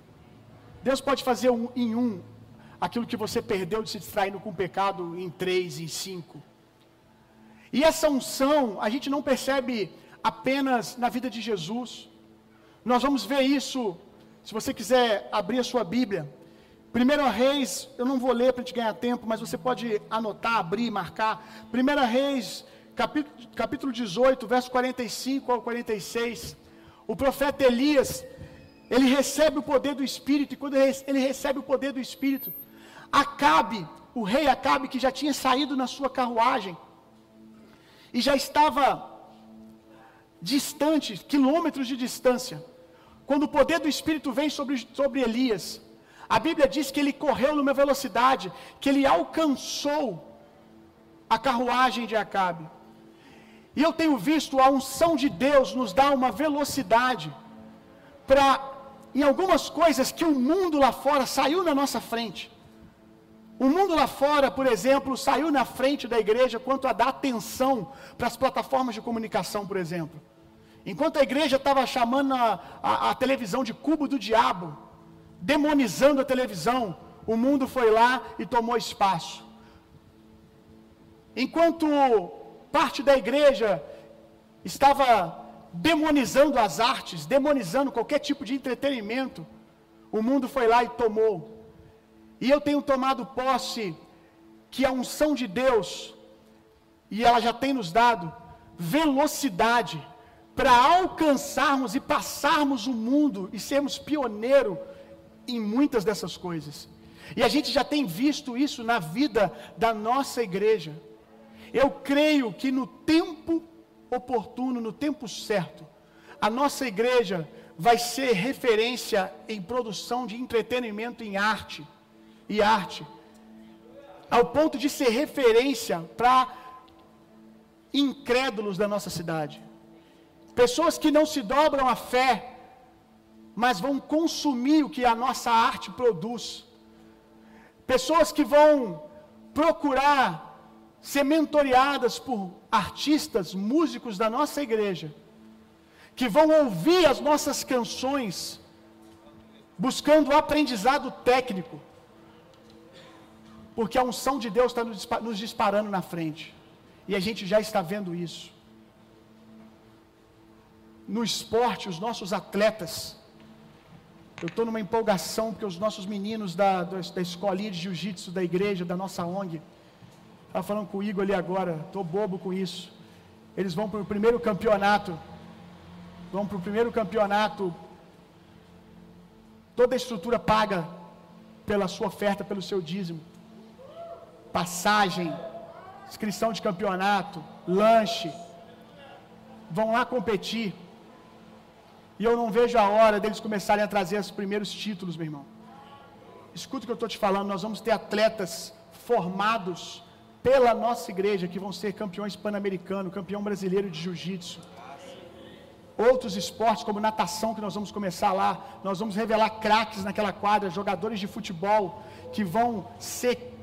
Speaker 1: Deus pode fazer um, em um aquilo que você perdeu de se distraindo com o pecado em três, em cinco. E essa unção a gente não percebe apenas na vida de Jesus. Nós vamos ver isso, se você quiser abrir a sua Bíblia. Primeiro Reis, eu não vou ler para te ganhar tempo, mas você pode anotar, abrir, marcar. Primeira Reis, capítulo, capítulo 18, verso 45 ao 46. O profeta Elias, ele recebe o poder do Espírito, e quando ele recebe o poder do Espírito, Acabe, o rei Acabe, que já tinha saído na sua carruagem, e já estava distante, quilômetros de distância, quando o poder do Espírito vem sobre, sobre Elias, a Bíblia diz que ele correu numa velocidade, que ele alcançou a carruagem de Acabe. E eu tenho visto a unção de Deus nos dar uma velocidade para, em algumas coisas que o mundo lá fora saiu na nossa frente. O mundo lá fora, por exemplo, saiu na frente da igreja quanto a dar atenção para as plataformas de comunicação, por exemplo. Enquanto a igreja estava chamando a, a, a, televisão de cubo do diabo, demonizando a televisão, o mundo foi lá e tomou espaço. Enquanto parte da igreja estava demonizando as artes, demonizando qualquer tipo de entretenimento, o mundo foi lá e tomou. E eu tenho tomado posse que a unção de Deus, e ela já tem nos dado, velocidade para alcançarmos e passarmos o mundo e sermos pioneiro em muitas dessas coisas. E a gente já tem visto isso na vida da nossa igreja. Eu creio que no tempo oportuno, no tempo certo, a nossa igreja vai ser referência em produção de entretenimento em arte e arte, ao ponto de ser referência para incrédulos da nossa cidade. Pessoas que não se dobram à fé, mas vão consumir o que a nossa arte produz. Pessoas que vão procurar ser mentoreadas por artistas, músicos da nossa igreja, que vão ouvir as nossas canções, buscando aprendizado técnico, porque a unção de Deus está nos disparando na frente, e a gente já está vendo isso. No esporte, os nossos atletas, eu estou numa empolgação, porque os nossos meninos da, da escolinha de jiu-jitsu da igreja, da nossa ONG, Estava falando com o Igor ali agora, estou bobo com isso. Eles vão para o primeiro campeonato. Vão para o primeiro campeonato. Toda a estrutura paga pela sua oferta, pelo seu dízimo. Passagem, inscrição de campeonato, lanche. Vão lá competir. E eu não vejo a hora deles começarem a trazer os primeiros títulos, meu irmão. Escuta o que eu estou te falando, nós vamos ter atletas formados pela nossa igreja, que vão ser campeões pan-americano, campeão brasileiro de jiu-jitsu. Outros esportes, como natação, que nós vamos começar lá, nós vamos revelar craques naquela quadra, jogadores de futebol que vão ser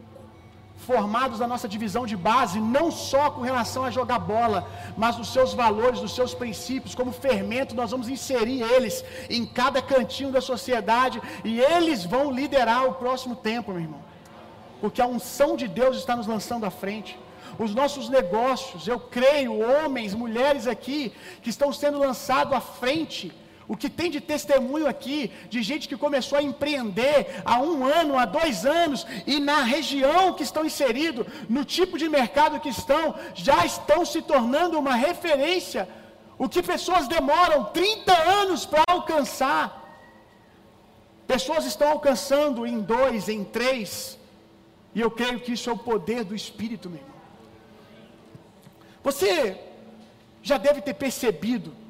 Speaker 1: formados na nossa divisão de base, não só com relação a jogar bola, mas nos seus valores, nos seus princípios, como fermento, nós vamos inserir eles em cada cantinho da sociedade e eles vão liderar o próximo tempo, meu irmão. Porque a unção de Deus está nos lançando à frente. Os nossos negócios, eu creio, homens, mulheres aqui, que estão sendo lançados à frente o que tem de testemunho aqui, de gente que começou a empreender há um ano, há dois anos, e na região que estão inseridos, no tipo de mercado que estão, já estão se tornando uma referência. O que pessoas demoram 30 anos para alcançar, pessoas estão alcançando em dois, em três, e eu creio que isso é o poder do Espírito, meu irmão. Você já deve ter percebido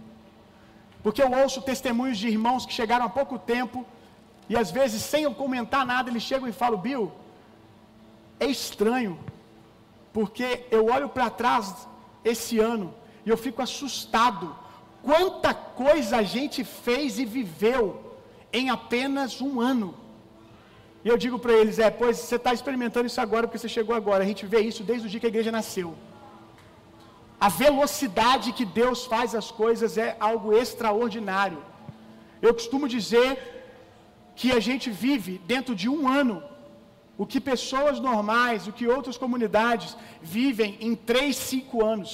Speaker 1: porque eu ouço testemunhos de irmãos que chegaram há pouco tempo e às vezes sem eu comentar nada eles chegam e falam: Bill, é estranho, porque eu olho para trás esse ano e eu fico assustado. Quanta coisa a gente fez e viveu em apenas um ano. E eu digo para eles: é, pois você está experimentando isso agora porque você chegou agora. A gente vê isso desde o dia que a igreja nasceu. A velocidade que Deus faz as coisas é algo extraordinário. Eu costumo dizer que a gente vive dentro de um ano o que pessoas normais, o que outras comunidades vivem em três, cinco anos.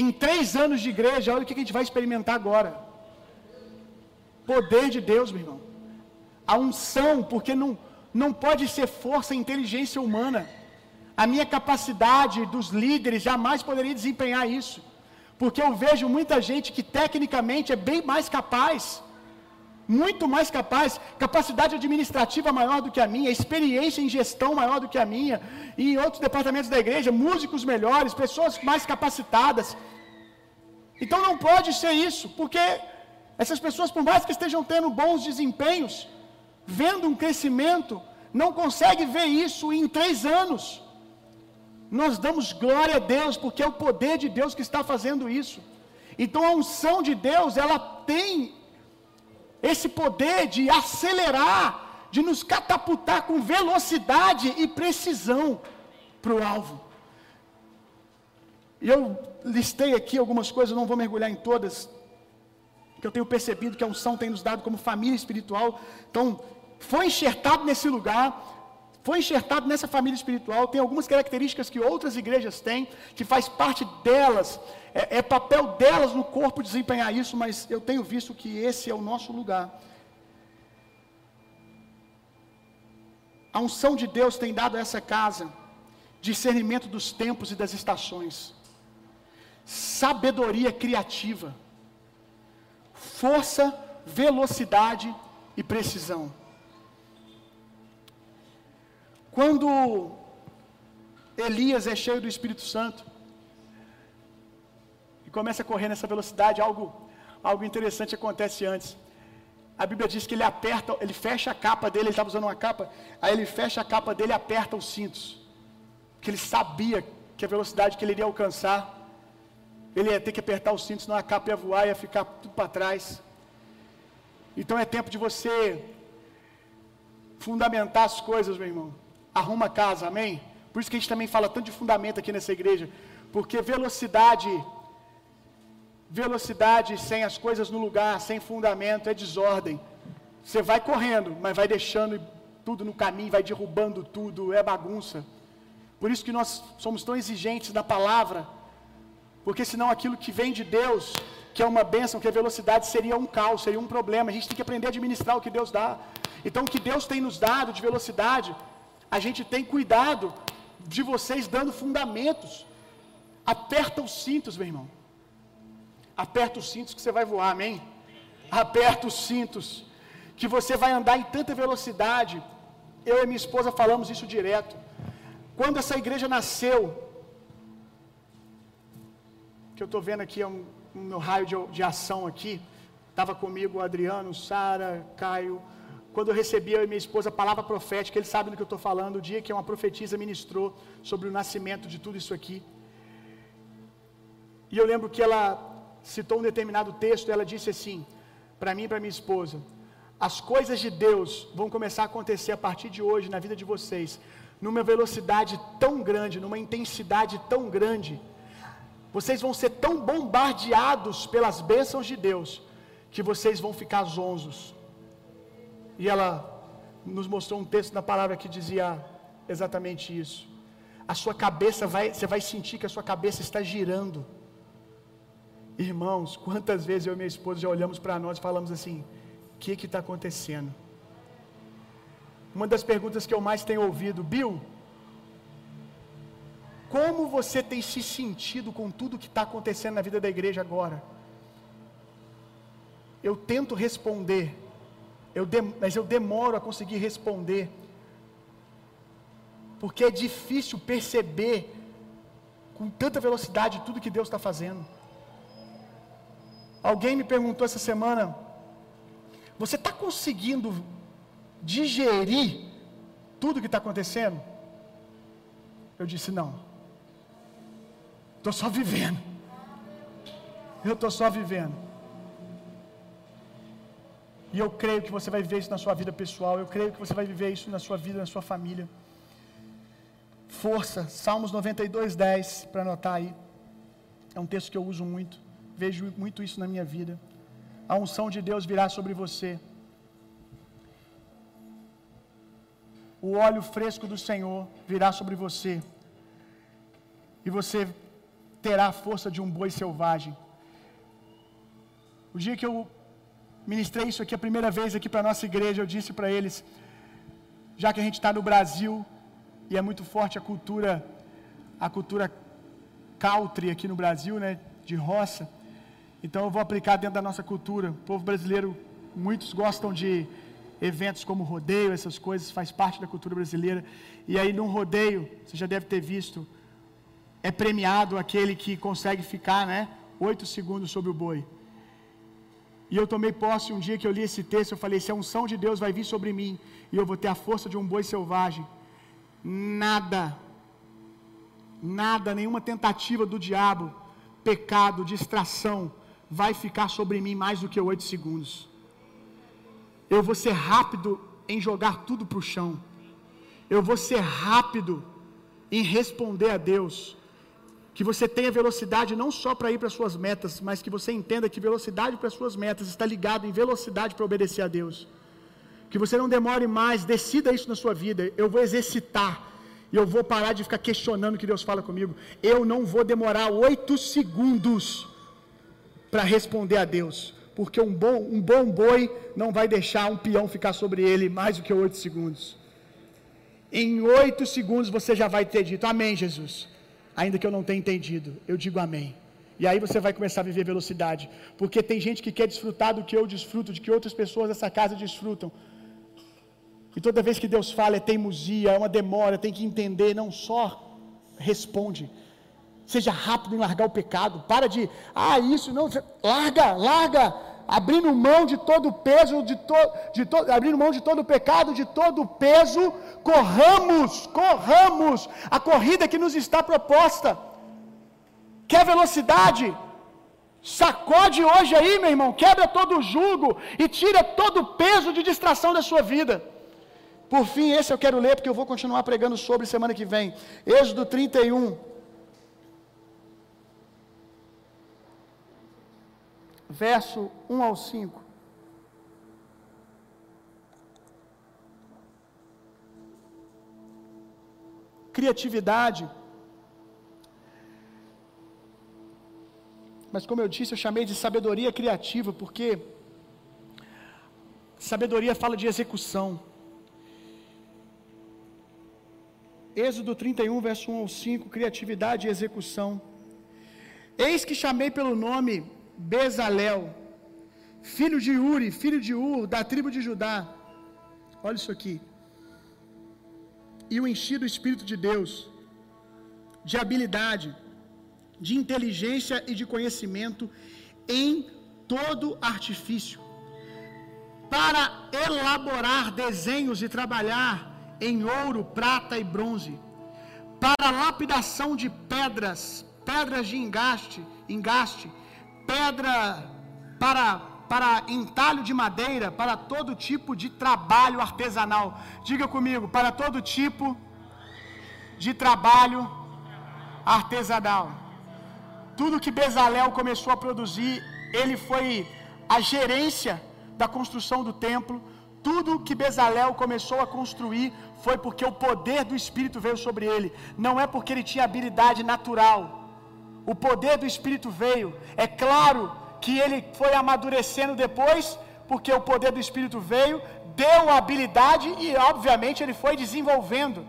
Speaker 1: Em três anos de igreja, olha o que a gente vai experimentar agora. Poder de Deus, meu irmão. A unção, porque não, não pode ser força e inteligência humana. A minha capacidade dos líderes jamais poderia desempenhar isso. Porque eu vejo muita gente que tecnicamente é bem mais capaz, muito mais capaz, capacidade administrativa maior do que a minha, experiência em gestão maior do que a minha, e em outros departamentos da igreja, músicos melhores, pessoas mais capacitadas. Então não pode ser isso, porque essas pessoas, por mais que estejam tendo bons desempenhos, vendo um crescimento, não conseguem ver isso em três anos. Nós damos glória a Deus, porque é o poder de Deus que está fazendo isso. Então a unção de Deus, ela tem esse poder de acelerar, de nos catapultar com velocidade e precisão para o alvo. E eu listei aqui algumas coisas, não vou mergulhar em todas, que eu tenho percebido que a unção tem nos dado como família espiritual. Então, foi enxertado nesse lugar, foi enxertado nessa família espiritual, tem algumas características que outras igrejas têm, que faz parte delas, é, é, papel delas no corpo desempenhar isso, mas eu tenho visto que esse é o nosso lugar. A unção de Deus tem dado a essa casa discernimento dos tempos e das estações, sabedoria criativa, força, velocidade e precisão. Quando Elias é cheio do Espírito Santo e começa a correr nessa velocidade, algo, algo interessante acontece antes. A Bíblia diz que ele aperta, ele fecha a capa dele, ele estava usando uma capa, aí ele fecha a capa dele e aperta os cintos. Porque ele sabia que a velocidade que ele iria alcançar, ele ia ter que apertar os cintos, senão a capa ia voar, ia ficar tudo para trás. Então é tempo de você fundamentar as coisas, meu irmão arruma a casa, amém? Por isso que a gente também fala tanto de fundamento aqui nessa igreja, porque velocidade, velocidade sem as coisas no lugar, sem fundamento, é desordem. Você vai correndo, mas vai deixando tudo no caminho, vai derrubando tudo, é bagunça. Por isso que nós somos tão exigentes na palavra, porque senão aquilo que vem de Deus, que é uma bênção, que é velocidade, seria um caos, seria um problema. A gente tem que aprender a administrar o que Deus dá. Então, o que Deus tem nos dado de velocidade a gente tem cuidado de vocês dando fundamentos. Aperta os cintos, meu irmão. Aperta os cintos que você vai voar, amém? Aperta os cintos, que você vai andar em tanta velocidade. Eu e minha esposa falamos isso direto. Quando essa igreja nasceu, que eu estou vendo aqui é um, um meu raio de, de ação aqui, estava comigo o Adriano, Sara, Caio, quando eu recebi, eu e minha esposa, a palavra profética, ele sabe do que eu estou falando, o dia que uma profetisa ministrou sobre o nascimento de tudo isso aqui. E eu lembro que ela citou um determinado texto, ela disse assim, para mim e para minha esposa: As coisas de Deus vão começar a acontecer a partir de hoje na vida de vocês, numa velocidade tão grande, numa intensidade tão grande. Vocês vão ser tão bombardeados pelas bênçãos de Deus que vocês vão ficar zonzos. E ela nos mostrou um texto na palavra que dizia exatamente isso. A sua cabeça vai, você vai sentir que a sua cabeça está girando. Irmãos, quantas vezes eu e minha esposa já olhamos para nós e falamos assim: o que está acontecendo? Uma das perguntas que eu mais tenho ouvido, Bill, como você tem se sentido com tudo que está acontecendo na vida da igreja agora? Eu tento responder, eu de, mas eu demoro a conseguir responder, porque é difícil perceber com tanta velocidade tudo que Deus está fazendo. Alguém me perguntou essa semana: você está conseguindo digerir tudo que está acontecendo? Eu disse: não. Estou só vivendo. Eu estou só vivendo. E eu creio que você vai viver isso na sua vida pessoal. Eu creio que você vai viver isso na sua vida, na sua família. Força, Salmos 92, 10, para anotar aí. É um texto que eu uso muito. Vejo muito isso na minha vida. A unção de Deus virá sobre você. O óleo fresco do Senhor virá sobre você. E você terá a força de um boi selvagem. O dia que eu ministrei isso aqui a primeira vez aqui para a nossa igreja, eu disse para eles, já que a gente está no Brasil e é muito forte a cultura, a cultura country aqui no Brasil, né, de roça. Então eu vou aplicar dentro da nossa cultura. O povo brasileiro, muitos gostam de eventos como rodeio, essas coisas, faz parte da cultura brasileira. E aí num rodeio, você já deve ter visto, é premiado aquele que consegue ficar, né, oito segundos sobre o boi. E eu tomei posse um dia que eu li esse texto, eu falei: se a unção de Deus vai vir sobre mim e eu vou ter a força de um boi selvagem, nada, nada, nenhuma tentativa do diabo, pecado, distração, vai ficar sobre mim mais do que oito segundos. Eu vou ser rápido em jogar tudo para o chão. Eu vou ser rápido em responder a Deus. Que você tenha velocidade não só para ir para suas metas, mas que você entenda que velocidade para suas metas está ligado em velocidade para obedecer a Deus. Que você não demore mais, decida isso na sua vida. Eu vou exercitar. E eu vou parar de ficar questionando o que Deus fala comigo. Eu não vou demorar oito segundos para responder a Deus. Porque um bom, um bom boi não vai deixar um peão ficar sobre ele mais do que oito segundos. Em oito segundos você já vai ter dito Amém, Jesus. Ainda que eu não tenha entendido, eu digo Amém. E aí você vai começar a viver velocidade. Porque tem gente que quer desfrutar do que eu desfruto, de que outras pessoas dessa casa desfrutam. E toda vez que Deus fala é teimosia, é uma demora, tem que entender, não só responde. Seja rápido em largar o pecado. Para de, ah, isso não, larga, larga, abrindo mão de todo o peso, de, to, de to, abrindo mão de todo o pecado, de todo o peso, corramos, corramos a corrida que nos está proposta. Quer velocidade? Sacode hoje aí, meu irmão, quebra todo o jugo e tira todo o peso de distração da sua vida. Por fim, esse eu quero ler porque eu vou continuar pregando sobre semana que vem. Êxodo 31. Verso 1 ao 5. Criatividade. Mas como eu disse, eu chamei de sabedoria criativa, porque sabedoria fala de execução. Êxodo 31, verso 1 ao 5, criatividade e execução. Eis que chamei pelo nome Bezalel, filho de Uri, filho de Ur, da tribo de Judá. Olha isso aqui. E o enchi do Espírito de Deus, de habilidade, de inteligência e de conhecimento em todo artifício, para elaborar desenhos e trabalhar em ouro, prata e bronze, para lapidação de pedras, pedras de engaste, engaste, pedra para para entalho de madeira, para todo tipo de trabalho artesanal. Diga comigo, para todo tipo de trabalho artesanal. Tudo que Bezalel começou a produzir, ele foi a gerência da construção do templo. Tudo que Bezalel começou a construir foi porque o poder do Espírito veio sobre ele. Não é porque ele tinha habilidade natural. O poder do Espírito veio. É claro que ele foi amadurecendo depois, porque o poder do Espírito veio, deu habilidade e, obviamente, ele foi desenvolvendo,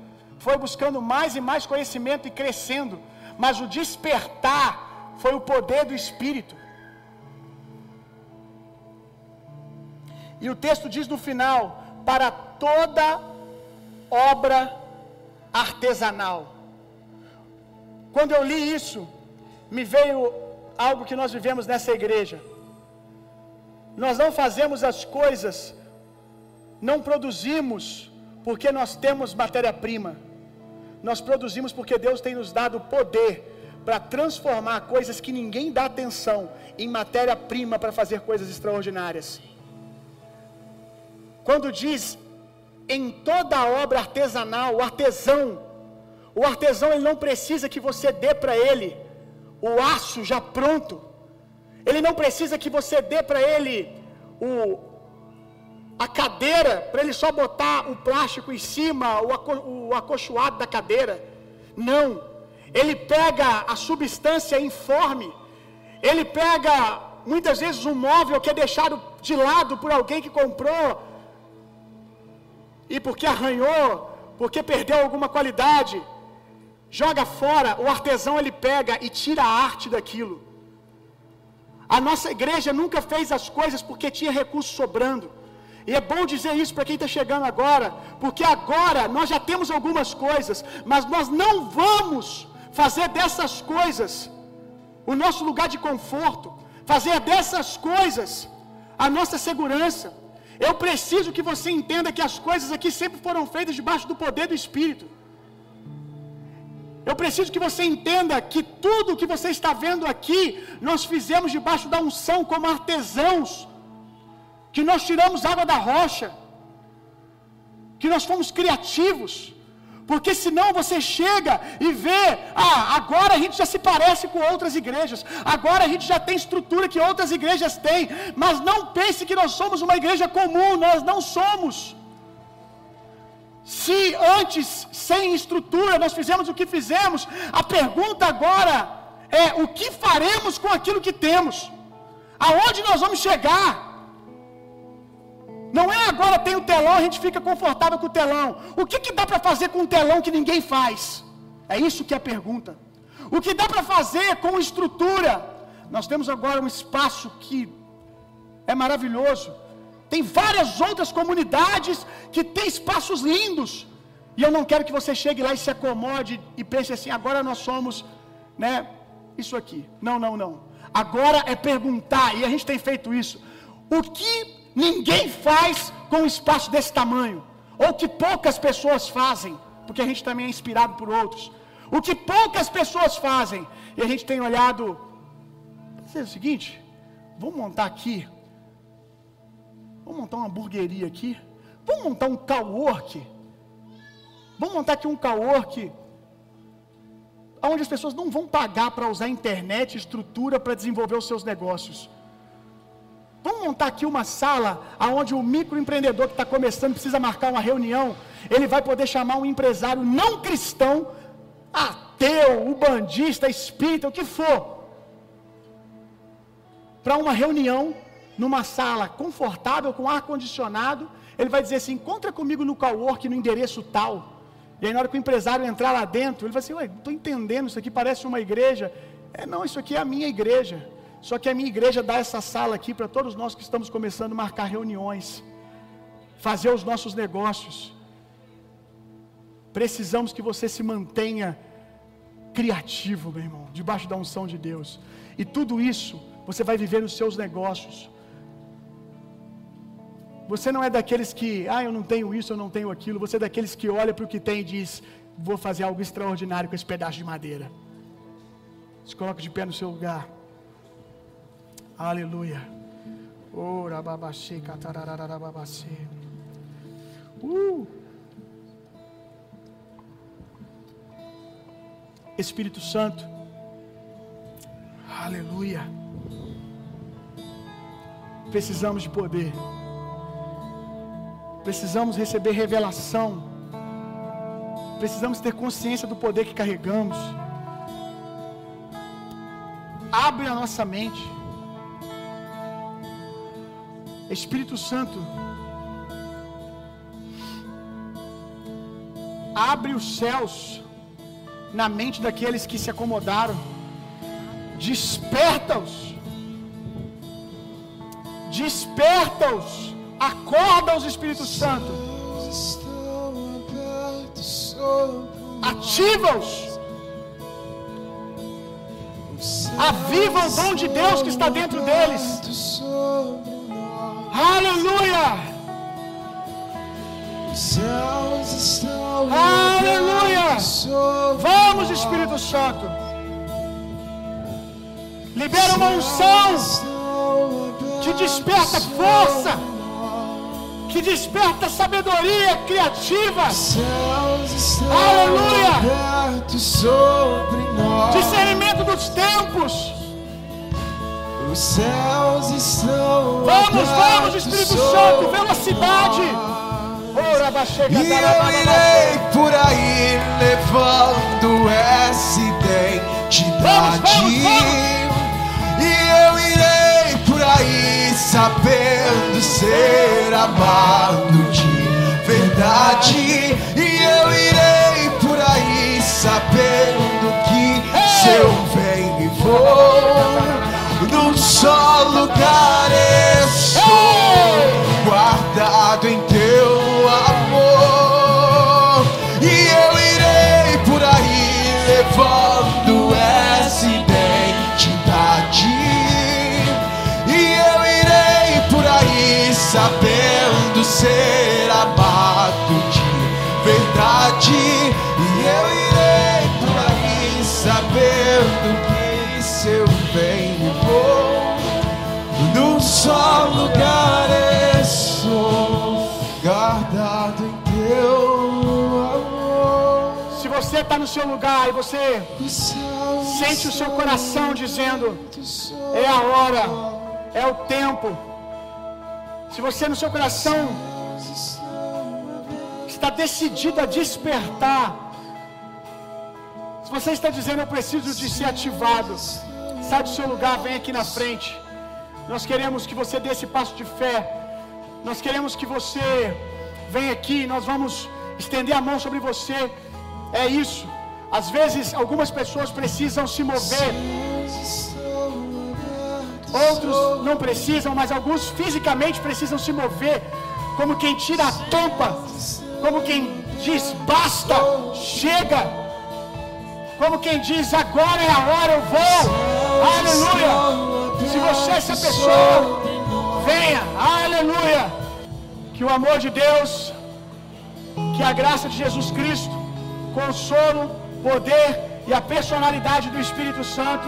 Speaker 1: foi buscando mais e mais conhecimento e crescendo. Mas o despertar foi o poder do Espírito. E o texto diz no final: para toda obra artesanal. Quando eu li isso, me veio algo que nós vivemos nessa igreja. Nós não fazemos as coisas, não produzimos porque nós temos matéria-prima. Nós produzimos porque Deus tem nos dado poder para transformar coisas que ninguém dá atenção em matéria-prima para fazer coisas extraordinárias. Quando diz em toda obra artesanal, o artesão, o artesão ele não precisa que você dê para ele o aço já pronto. Ele não precisa que você dê para ele o a cadeira, para ele só botar o plástico em cima, o, aco, o acolchoado da cadeira. Não. Ele pega a substância informe. Ele pega muitas vezes um móvel que é deixado de lado por alguém que comprou e porque arranhou, porque perdeu alguma qualidade, joga fora, o artesão ele pega e tira a arte daquilo. A nossa igreja nunca fez as coisas porque tinha recurso sobrando. E é bom dizer isso para quem está chegando agora, porque agora nós já temos algumas coisas, mas nós não vamos fazer dessas coisas o nosso lugar de conforto, fazer dessas coisas a nossa segurança. Eu preciso que você entenda que as coisas aqui sempre foram feitas debaixo do poder do Espírito. Eu preciso que você entenda que tudo que você está vendo aqui, nós fizemos debaixo da unção como artesãos, que nós tiramos água da rocha, que nós fomos criativos. Porque senão você chega e vê, ah, agora a gente já se parece com outras igrejas, agora a gente já tem estrutura que outras igrejas têm, mas não pense que nós somos uma igreja comum, nós não somos. Se antes, sem estrutura, nós fizemos o que fizemos, a pergunta agora é: o que faremos com aquilo que temos? Aonde nós vamos chegar? Não é agora tem o telão, a gente fica confortável com o telão. O que, que dá para fazer com um telão que ninguém faz? É isso que é a pergunta. O que dá para fazer com estrutura? Nós temos agora um espaço que é maravilhoso. Tem várias outras comunidades que têm espaços lindos. E eu não quero que você chegue lá e se acomode e pense assim: agora nós somos, né, isso aqui. Não, não, não. Agora é perguntar, e a gente tem feito isso. O que Ninguém faz com um espaço desse tamanho, ou que poucas pessoas fazem, porque a gente também é inspirado por outros. O que poucas pessoas fazem, e a gente tem olhado, é o seguinte, vamos montar aqui, vamos montar uma hamburgueria aqui, vamos montar um cowork, vamos montar aqui um cowork, onde as pessoas não vão pagar para usar internet, estrutura para desenvolver os seus negócios. Vamos montar aqui uma sala onde o microempreendedor que está começando precisa marcar uma reunião. Ele vai poder chamar um empresário não cristão, ateu, ubandista, espírita, o que for, para uma reunião numa sala confortável, com ar condicionado. Ele vai dizer assim: encontra comigo no cowork no endereço tal. E aí, na hora que o empresário entrar lá dentro, ele vai assim: Ué, estou entendendo, isso aqui parece uma igreja. É, não, isso aqui é a minha igreja. Só que a minha igreja dá essa sala aqui para todos nós que estamos começando a marcar reuniões, fazer os nossos negócios. Precisamos que você se mantenha criativo, meu irmão, debaixo da unção de Deus. E tudo isso você vai viver nos seus negócios. Você não é daqueles que, ah, eu não tenho isso, eu não tenho aquilo. Você é daqueles que olha para o que tem e diz, vou fazer algo extraordinário com esse pedaço de madeira. Se coloca de pé no seu lugar. Aleluia. Ora catarararababacê. Uh! Espírito Santo. Aleluia. Precisamos de poder. Precisamos receber revelação. Precisamos ter consciência do poder que carregamos. Abre a nossa mente. Espírito Santo, abre os céus na mente daqueles que se acomodaram. Desperta-os. Desperta-os. Acorda-os, Espírito Santo. Ativa-os. Aviva o dom de Deus que está dentro deles. Aleluia! Aleluia! Vamos, Espírito Santo. Libera uma unção que desperta força, que desperta sabedoria criativa. Aleluia! Discernimento dos tempos.
Speaker 2: Os céus estão
Speaker 1: Vamos, vamos, Espírito Santo, velocidade. Ora,
Speaker 2: E eu irei por aí levando essa identidade. E sabendo ser amado de verdade. E eu irei por aí sabendo que se eu venho e vou, num só lugar só lugar estou guardado em teu amor.
Speaker 1: Se você está no seu lugar e você sente o seu coração dizendo: é a hora, é o tempo. Se você no seu coração está decidido a despertar, se você está dizendo eu preciso de ser ativado, sai do seu lugar, vem aqui na frente. Nós queremos que você dê esse passo de fé. Nós queremos que você venha aqui, nós vamos estender a mão sobre você. É isso. Às vezes algumas pessoas precisam se mover, outros não precisam, mas alguns fisicamente precisam se mover, como quem tira a tampa, como quem diz basta, chega, como quem diz agora é a hora, eu vou, aleluia. Se você é essa pessoa, venha, aleluia. Que o amor de Deus, que a graça de Jesus Cristo, consolo, poder e a personalidade do Espírito Santo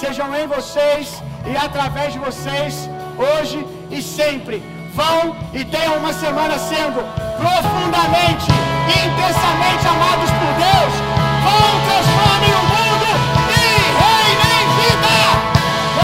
Speaker 1: sejam em vocês e através de vocês, hoje e sempre. Vão e tenham uma semana sendo profundamente intensamente amados por Deus. Vão, transformem o mundo